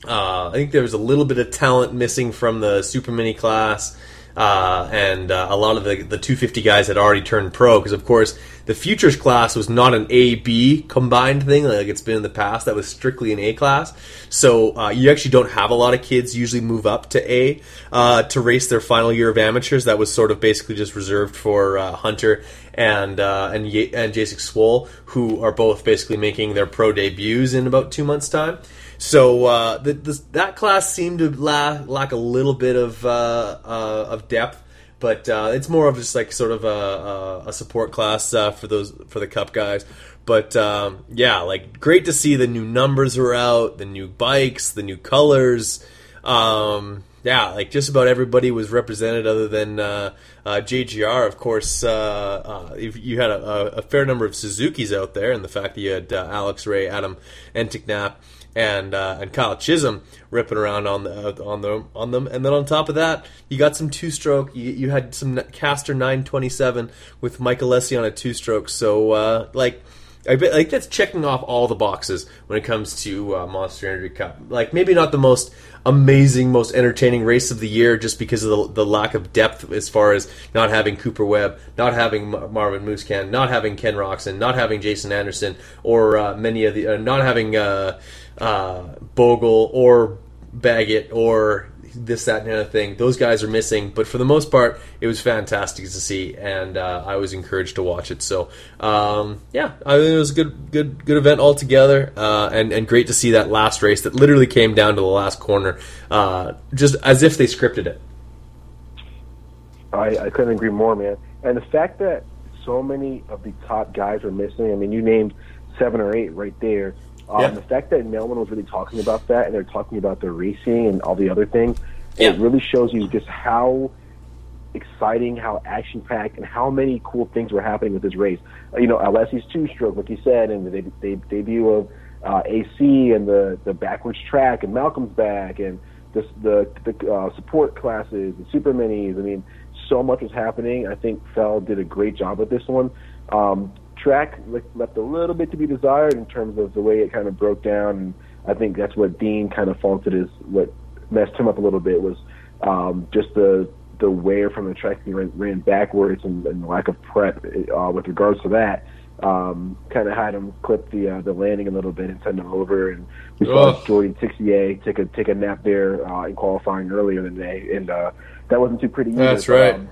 Uh, I think there was a little bit of talent missing from the Super Mini class. Uh, and uh, a lot of the, the 250 guys had already turned pro because, of course, the futures class was not an A B combined thing like it's been in the past. That was strictly an A class. So uh, you actually don't have a lot of kids usually move up to A uh, to race their final year of amateurs. That was sort of basically just reserved for uh, Hunter and uh, and Ye- and Jacek Swoll, who are both basically making their pro debuts in about two months' time. So uh, the, the, that class seemed to la- lack a little bit of uh, uh, of depth, but uh, it's more of just like sort of a, a support class uh, for those for the cup guys. But um, yeah, like great to see the new numbers are out, the new bikes, the new colors. Um, yeah, like just about everybody was represented, other than uh, uh, JGR. Of course, uh, uh you had a, a, fair number of Suzuki's out there, and the fact that you had Alex Ray, Adam Enticknap, and uh, and Kyle Chisholm ripping around on the on the on them, and then on top of that, you got some two stroke. You, you had some Caster 927 with Mike Alessi on a two stroke. So uh, like. I bet, like that's checking off all the boxes when it comes to uh, Monster Energy Cup. Like maybe not the most amazing, most entertaining race of the year, just because of the, the lack of depth as far as not having Cooper Webb, not having Marvin Musquin, not having Ken Roczen, not having Jason Anderson, or uh, many of the uh, not having uh, Bogle or Baggett or this, that, and the other thing. Those guys are missing, but for the most part, it was fantastic to see, and uh, I was encouraged to watch it. So, um, yeah, I think it was a good, good, good event altogether, uh, and and great to see that last race that literally came down to the last corner, uh, just as if they scripted it. I, I couldn't agree more, man. And the fact that so many of the top guys are missing. I mean, you named seven or eight right there. Um, yeah. The fact that no one was really talking about that, and they're talking about the racing and all the other things, yeah. it really shows you just how exciting, how action packed, and how many cool things were happening with this race. Uh, you know, Alessi's two stroke, like you said, and the, the, debut of uh, AC and the the backwards track, and Malcolm's back, and the the, the uh, support classes, the super minis. I mean, so much was happening. I think Feld did a great job with this one. Um, track left a little bit to be desired in terms of the way it kind of broke down. And I think that's what Dean kind of faulted is what messed him up a little bit was um, just the the wear from the track he ran, ran backwards and, and the lack of prep uh, with regards to that. Um, kind of had him clip the uh, the landing a little bit and send him over. And we saw Ugh. Jordan Tixier take a take a nap there uh, in qualifying earlier in the day, and uh, that wasn't too pretty. Either. That's right. Um,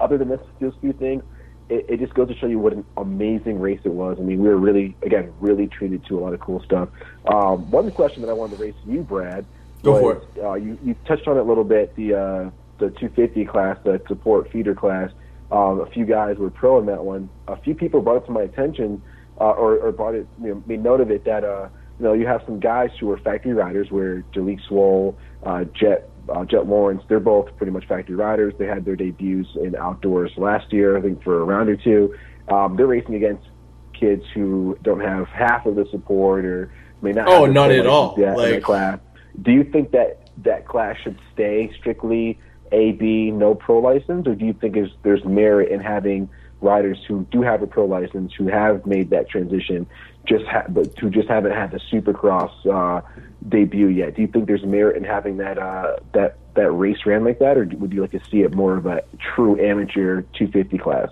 other than this, a few things, it, it, just goes to show you what an amazing race it was. I mean, we were really, again, really treated to a lot of cool stuff. Um, one question that I wanted to raise to you, Brad, Go was, for it. Uh, you, you touched on it a little bit, the uh, the 250 class, the support feeder class. Um, a few guys were pro in that one. A few people brought it to my attention, uh, or, or brought it, you know, made note of it that, uh, you know, you have some guys who are factory riders, where Jalek Swoll, uh, Jet uh, Jet Lawrence, they're both pretty much factory riders. They had their debuts in outdoors last year, I think, for a round or two. Um, they're racing against kids who don't have half of the support or may not. Oh, not at all. Yet like, class. Do you think that that class should stay strictly A B no pro license, or do you think there's merit in having riders who do have a pro license who have made that transition, just ha- but who just haven't had the Supercross uh, debut yet. Do you think there's merit in having that uh, that that race ran like that, or would you like to see it more of a true amateur 250 class?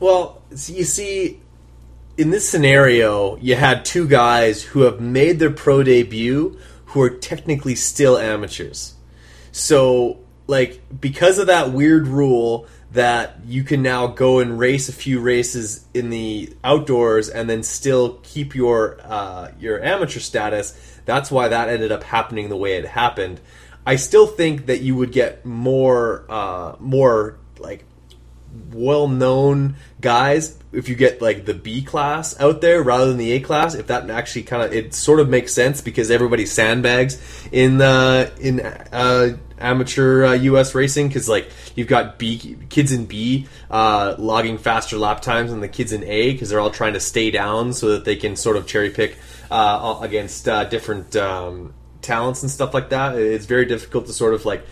Well, you see, in this scenario, you had two guys who have made their pro debut who are technically still amateurs. So, like, because of that weird rule that you can now go and race a few races in the outdoors and then still keep your uh, your amateur status. That's why that ended up happening the way it happened. I still think that you would get more uh, more like well known guys. If you get like the B class out there rather than the A class, if that actually kind of it sort of makes sense because everybody sandbags in uh, in uh, amateur uh, U.S. racing because like you've got B kids in B uh, logging faster lap times than the kids in A because they're all trying to stay down so that they can sort of cherry pick uh, against uh, different um, talents and stuff like that. It's very difficult to sort of like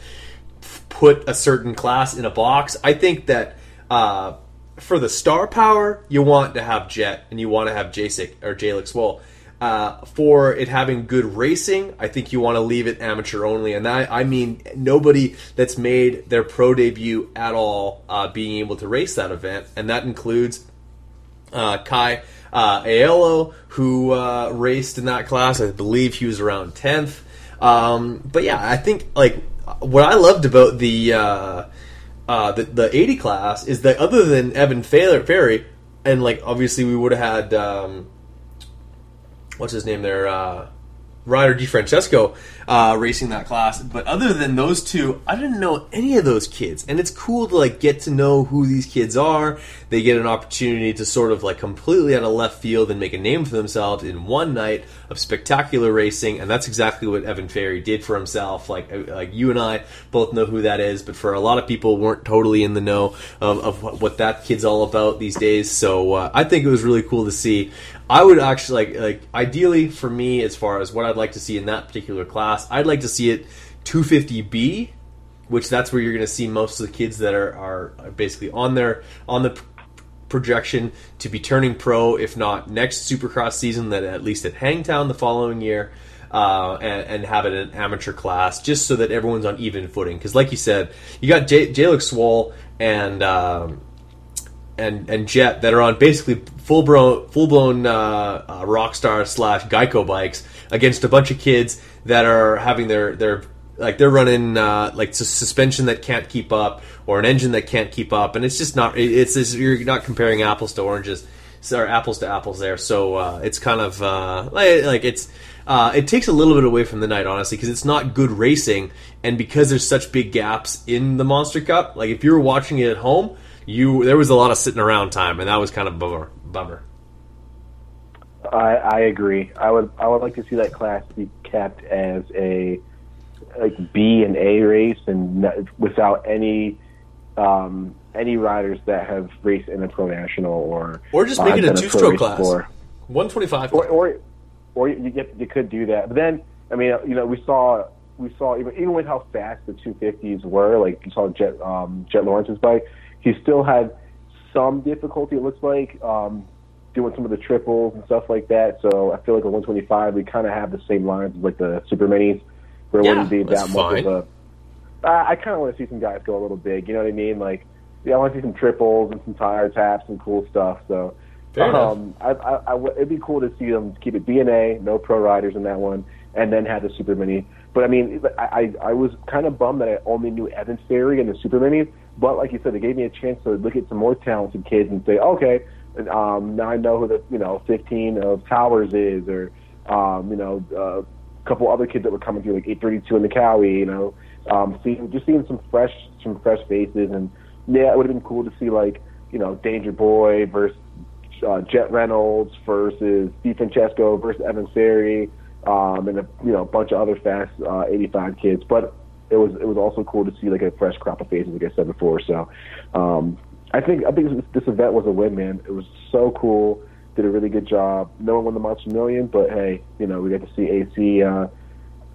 put a certain class in a box. I think that uh, for the star power, you want to have Jet and you want to have Jasek or Jalek Swoll. Uh, for it having good racing, I think you want to leave it amateur only, and that, I mean nobody that's made their pro debut at all uh, being able to race that event, and that includes uh, Kai uh, Aiello, who uh, raced in that class. I believe he was around tenth. Um, but yeah, I think like what I loved about the the, the 80 class is that other than Evan Ferry, and like obviously we would have had um, what's his name there, uh, Ryder DiFrancesco uh, racing that class. But other than those two, I didn't know any of those kids, and it's cool to like get to know who these kids are. They get an opportunity to sort of like completely out of left field and make a name for themselves in one night of spectacular racing, and that's exactly what Evan Ferry did for himself. Like uh, like you and I both know who that is, but for a lot of people weren't totally in the know of, of what that kid's all about these days. So uh, I think it was really cool to see. I would actually like like ideally for me as far as what I'd like to see in that particular class, I'd like to see it 250B, which that's where you're going to see most of the kids that are, are basically on their on the projection to be turning pro, if not next Supercross season, then at least at Hangtown the following year. Uh, and, and, have it an amateur class just so that everyone's on even footing. Because, like you said, you got J- Jalek Swoll and um, and and Jet that are on basically full blown full blown uh, uh, Rockstar slash Geico bikes against a bunch of kids that are having their their like they're running uh, like suspension that can't keep up or an engine that can't keep up, and it's just not. It's, it's you're not comparing apples to oranges or apples to apples there. So uh, it's kind of uh, like, like it's. Uh, it takes a little bit away from the night, honestly, because it's not good racing, and because there's such big gaps in the Monster Cup. Like if you were watching it at home, you there was a lot of sitting around time, and that was kind of bummer. Bummer. I, I agree. I would I would like to see that class be kept as a like B and A race, and without any um, any riders that have raced in a pro national or or just make uh, it a two stroke class, one twenty five, or or, or you, you could do that. But then I mean, you know, we saw we saw even even with how fast the two fifties were, like you saw Jet um, Jet Lawrence's bike, he still had some difficulty. It looks like um, doing some of the triples and stuff like that. So I feel like a 125, we kind of have the same lines as like the super minis, where it yeah, wouldn't be that much of a. Uh, kind of want to see some guys go a little big. You know what I mean? Like, yeah, I want to see some triples and some tire taps and cool stuff. So, um, I, I, I, it'd be cool to see them keep it B and A, no pro riders in that one, and then have the super mini. But I mean, I, I, I was kind of bummed that I only knew Evans Ferry and the super mini. But like you said, it gave me a chance to look at some more talented kids and say, okay, um, now I know who the you know 15 of Towers is, or um, you know a couple other kids that were coming through like 832 in the Kawi. You know, um, seeing just seeing some fresh some fresh faces, and yeah, it would have been cool to see like you know Danger Boy versus uh, Jet Reynolds versus Steve Francesco versus Evan Ferry, um, and a you know a bunch of other fast uh, 85 kids. But it was it was also cool to see like a fresh crop of faces, like I said before. So um, I think I think this, event was a win, man. It was so cool. Did a really good job. No one won the Monster Million, but hey, you know we got to see AC uh,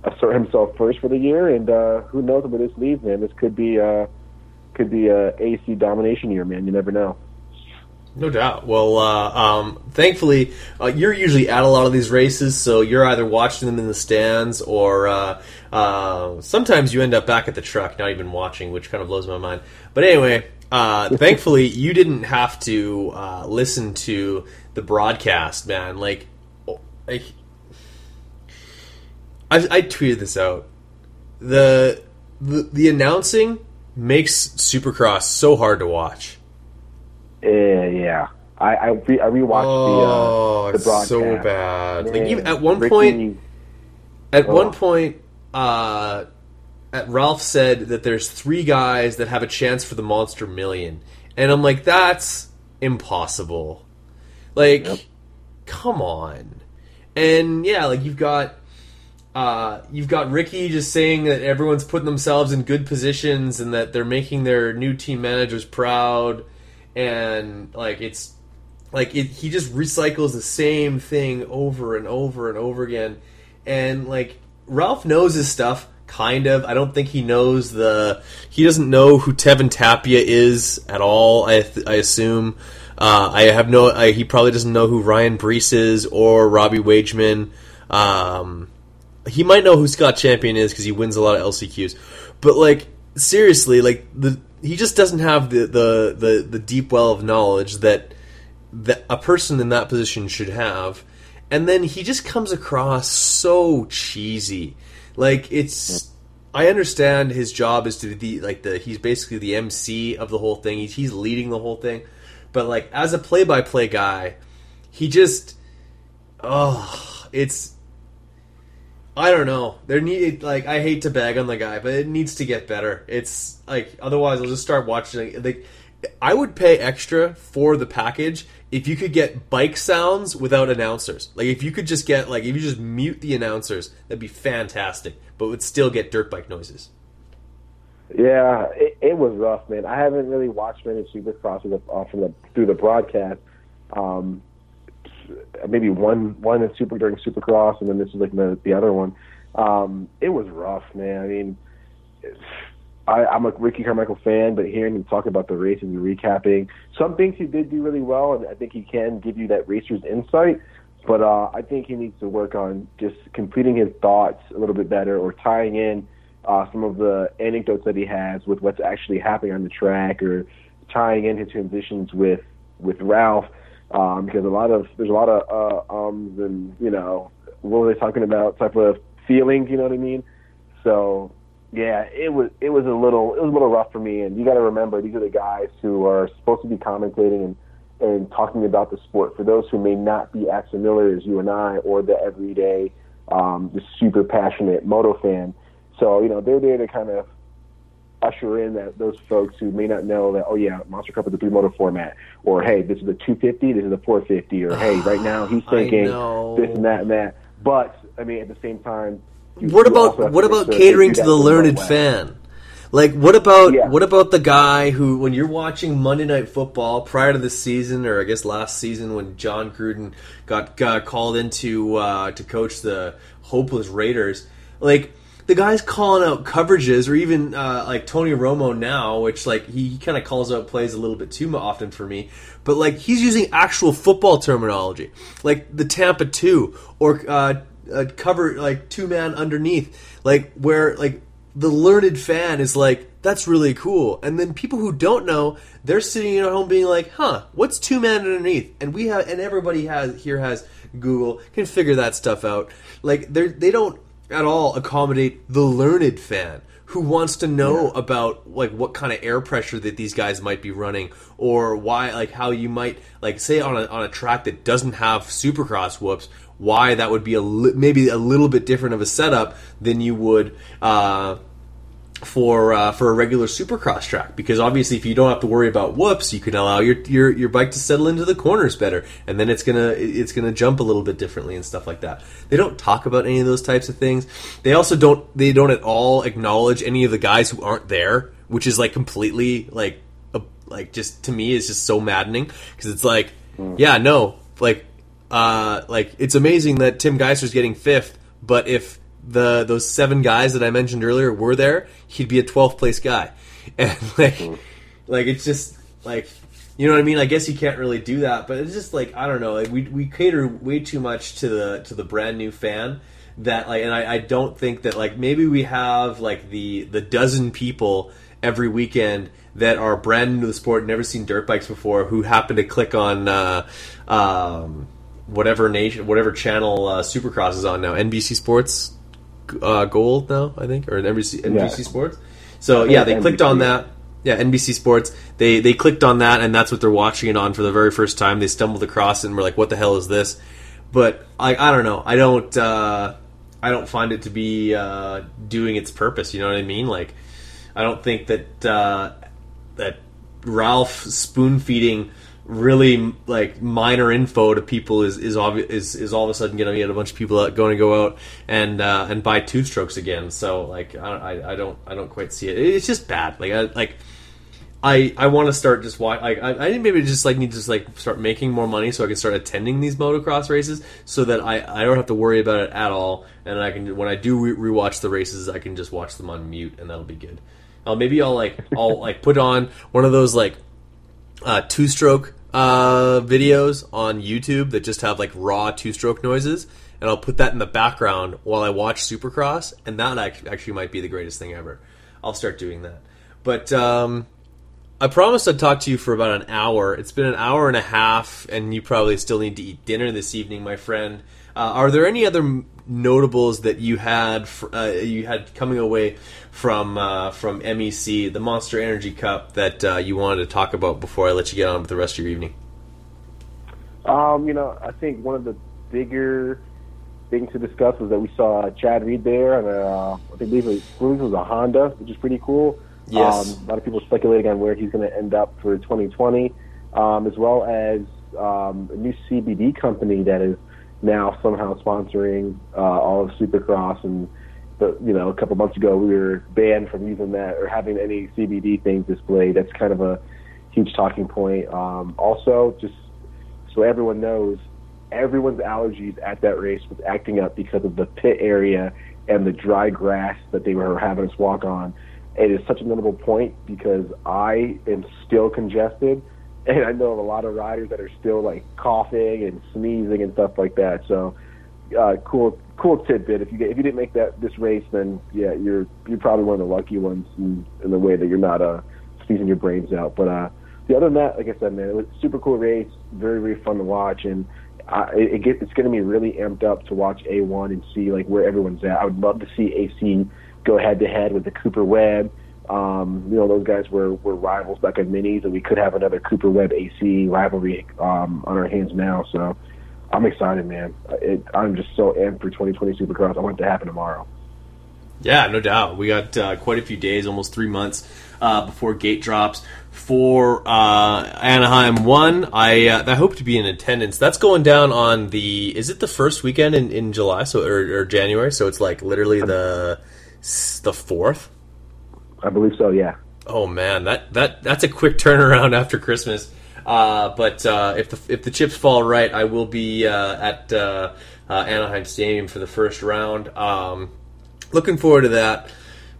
assert himself first for the year, and uh, who knows where this leads, man. This could be uh, could be a AC domination year, man. You never know. No doubt. Well, uh, um, thankfully, uh, you're usually at a lot of these races, so you're either watching them in the stands or uh, uh sometimes you end up back at the truck, not even watching, which kind of blows my mind. But anyway, uh, thankfully, you didn't have to uh, listen to the broadcast, man. Like, I, I tweeted this out. The, the the announcing makes Supercross so hard to watch uh, yeah. I I, re- I rewatched oh, the uh, the broadcast. so bad. Man, like even, at one Ricky, point, at one point, uh, Ralph said that there's three guys that have a chance for the Monster Million, and I'm like, that's impossible. Like, yep. come on. And yeah, like you've got uh, you've got Ricky just saying that everyone's putting themselves in good positions and that they're making their new team managers proud, and like it's like it, he just recycles the same thing over and over and over again, and like Ralph knows his stuff kind of. I don't think he knows the. He doesn't know who Tevin Tapia is at all. I I assume. Uh, I have no. I, he probably doesn't know who Ryan Breece is or Robbie Wageman. Um, he might know who Scott Champion is because he wins a lot of LCQs. But like seriously, like the he just doesn't have the the the, the deep well of knowledge that that a person in that position should have. And then he just comes across so cheesy. Like it's I understand his job is to be like the he's basically the MC of the whole thing. He's he's leading the whole thing. But like as a play-by-play guy, he just oh, it's I don't know. There need like I hate to bag on the guy, but it needs to get better. It's like otherwise I'll just start watching. Like I would pay extra for the package if you could get bike sounds without announcers. Like if you could just get like if you just mute the announcers, that'd be fantastic. But would still get dirt bike noises. Yeah, it, it was rough, man. I haven't really watched many Supercross uh, from the through the broadcast. Um, maybe one one in super during Supercross, and then this is like the the other one. Um, it was rough, man. I mean, I, I'm a Ricky Carmichael fan, but hearing him talk about the races and recapping, some things he did do really well, and I think he can give you that racer's insight. But uh, I think he needs to work on just completing his thoughts a little bit better, or tying in uh, some of the anecdotes that he has with what's actually happening on the track, or tying in his transitions with with Ralph um, because a lot of there's a lot of uh, ums and you know what were they talking about type of feelings, you know what I mean? So yeah, it was it was a little it was a little rough for me. And you got to remember these are the guys who are supposed to be commentating and and talking about the sport. For those who may not be as familiar as you and I, or the everyday, um, the super passionate moto fan. So you know they're there to kind of usher in that those folks who may not know that oh yeah monster cup is a three motor format or hey this is a 250 this is a 450 or hey right now he's thinking this and that and that but i mean at the same time what about what about catering to the learned fan like what about yeah. what about the guy who when you're watching Monday Night Football prior to the season or I guess last season when Jon Gruden got, got called into uh, to coach the hopeless Raiders like the guy's calling out coverages, or even uh, like Tony Romo now, which like he, he kind of calls out plays a little bit too often for me. But like he's using actual football terminology, like the Tampa two or uh, uh, cover like two man underneath, like where like the learned fan is like that's really cool, and then people who don't know they're sitting at home being like, huh, what's two man underneath? And we have and everybody has here has Google can figure that stuff out. Like they they don't at all accommodate the learned fan who wants to know yeah. about like what kind of air pressure that these guys might be running or why like how you might like say on a on a track that doesn't have supercross whoops why that would be a li- maybe a little bit different of a setup than you would uh, for uh, for a regular supercross track. Because obviously if you don't have to worry about whoops you can allow your, your your bike to settle into the corners better. And then it's gonna it's gonna jump a little bit differently and stuff like that. They don't talk about any of those types of things. They also don't they don't at all acknowledge any of the guys who aren't there which is like completely like a, like just to me is just so maddening. Because it's like mm. yeah no like uh like it's amazing that Tim Gajser's getting fifth but if the those seven guys that I mentioned earlier were there, he'd be a 12th place guy. And like mm. like it's just like you know what I mean? I guess you can't really do that, but it's just like I don't know. Like we we cater way too much to the to the brand new fan that like, and I, I don't think that like maybe we have like the the dozen people every weekend that are brand new to the sport, never seen dirt bikes before, who happen to click on uh, um, whatever nation, whatever channel uh, Supercross is on now, NBC Sports uh, Gold now, I think, or NBC, NBC yeah. Sports. So yeah, they NBC. clicked on that. Yeah, NBC Sports. They they clicked on that, and that's what they're watching it on for the very first time. They stumbled across it and were like, "What the hell is this?" But I I don't know. I don't uh, I don't find it to be uh, doing its purpose. You know what I mean? Like I don't think that uh, that Ralph spoon feeding really like minor info to people is is obvious is, is all of a sudden going to get a bunch of people going to go out and uh, and buy two strokes again. So like I, I, don't I don't quite see it. It's just bad. Like I like. I, I want to start just watch. Like, I, I maybe just like need to just like start making more money so I can start attending these motocross races so that I, I don't have to worry about it at all and I can when I do re- rewatch the races I can just watch them on mute and that'll be good. Uh, maybe I'll like I'll like put on one of those like uh, two stroke uh, videos on YouTube that just have like raw two stroke noises, and I'll put that in the background while I watch Supercross, and that actually might be the greatest thing ever. I'll start doing that. But um, I promised I'd talk to you for about an hour. It's been an hour and a half, and you probably still need to eat dinner this evening, my friend. Uh, are there any other notables that you had uh, you had coming away from uh, from MEC, the Monster Energy Cup, that uh, you wanted to talk about before I let you get on with the rest of your evening? Um, you know, I think one of the bigger things to discuss was that we saw Chad Reed there, and uh, I think it was a Honda, which is pretty cool. Yes. Um, a lot of people speculating on where he's going to end up for 2020, um, as well as um, a new CBD company that is now somehow sponsoring uh, all of Supercross. And but you know, a couple months ago we were banned from using that or having any CBD things displayed. That's kind of a huge talking point. Um, also, just so everyone knows, everyone's allergies at that race was acting up because of the pit area and the dry grass that they were having us walk on. It is such a notable point because I am still congested and I know of a lot of riders that are still like coughing and sneezing and stuff like that. So, uh, cool, cool tidbit. If you get, if you didn't make that this race, then yeah, you're you're probably one of the lucky ones in, in the way that you're not uh, sneezing your brains out. But uh, the other than that, like I said, man, it was super cool race, very very fun to watch, and it, it get, it's going to be really amped up to watch A1 and see like where everyone's at. I would love to see AC go head to head with the Cooper Webb um, you know, those guys were, were rivals back in minis, and we could have another Cooper Webb AC rivalry um, on our hands now. So I'm excited, man. It, I'm just so amped for 2020 Supercross. I want it to happen tomorrow. Yeah, no doubt. We got uh, quite a few days, almost three months uh, before gate drops for uh, Anaheim one. I uh, I hope to be in attendance. That's going down on the is it the first weekend in, in July so or, or January? So it's like literally the the fourth. I believe so. Yeah. Oh man, that that that's a quick turnaround after Christmas. Uh, but uh, if the if the chips fall right, I will be uh, at uh, uh, Anaheim Stadium for the first round. Um, looking forward to that.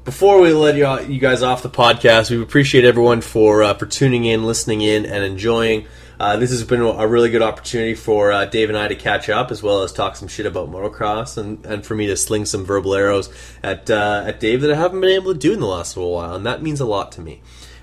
Before we let you, you guys off the podcast, we appreciate everyone for uh, for tuning in, listening in, and enjoying. Uh, this has been a really good opportunity for uh, Dave and I to catch up, as well as talk some shit about motocross, and, and for me to sling some verbal arrows at uh, at Dave that I haven't been able to do in the last little while, and that means a lot to me.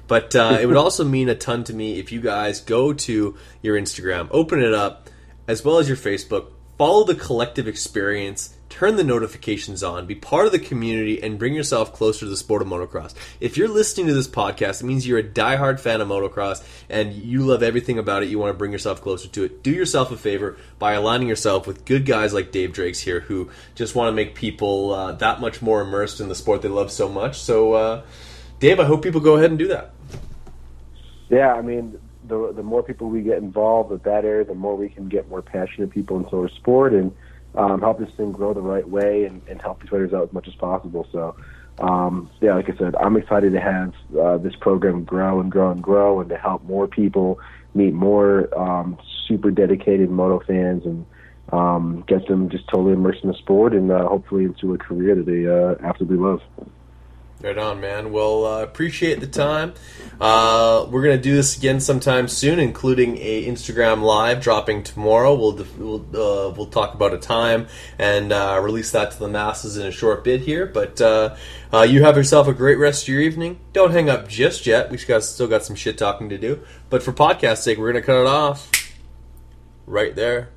But uh, it would also mean a ton to me if you guys go to your Instagram, open it up, as well as your Facebook, follow the collective experience turn the notifications on, be part of the community, and bring yourself closer to the sport of motocross. If you're listening to this podcast, it means you're a diehard fan of motocross and you love everything about it. You want to bring yourself closer to it. Do yourself a favor by aligning yourself with good guys like Dave Drakes here who just want to make people uh, that much more immersed in the sport they love so much. So, uh, Dave, I hope people go ahead and do that. Yeah, I mean, the the more people we get involved, the better. The more we can get more passionate people into our sport, and um, help this thing grow the right way and, and help these riders out as much as possible. So, um, yeah, like I said, I'm excited to have uh, this program grow and grow and grow, and to help more people meet more um, super dedicated moto fans and um, get them just totally immersed in the sport and uh, hopefully into a career that they uh, absolutely love. Right on, man. Well, uh, appreciate the time. Uh, we're gonna do this again sometime soon, including a Instagram live dropping tomorrow. We'll we'll uh, we'll talk about a time and uh, release that to the masses in a short bit here. But uh, uh, you have yourself a great rest of your evening. Don't hang up just yet. We got still got some shit talking to do. But for podcast sake, we're gonna cut it off right there.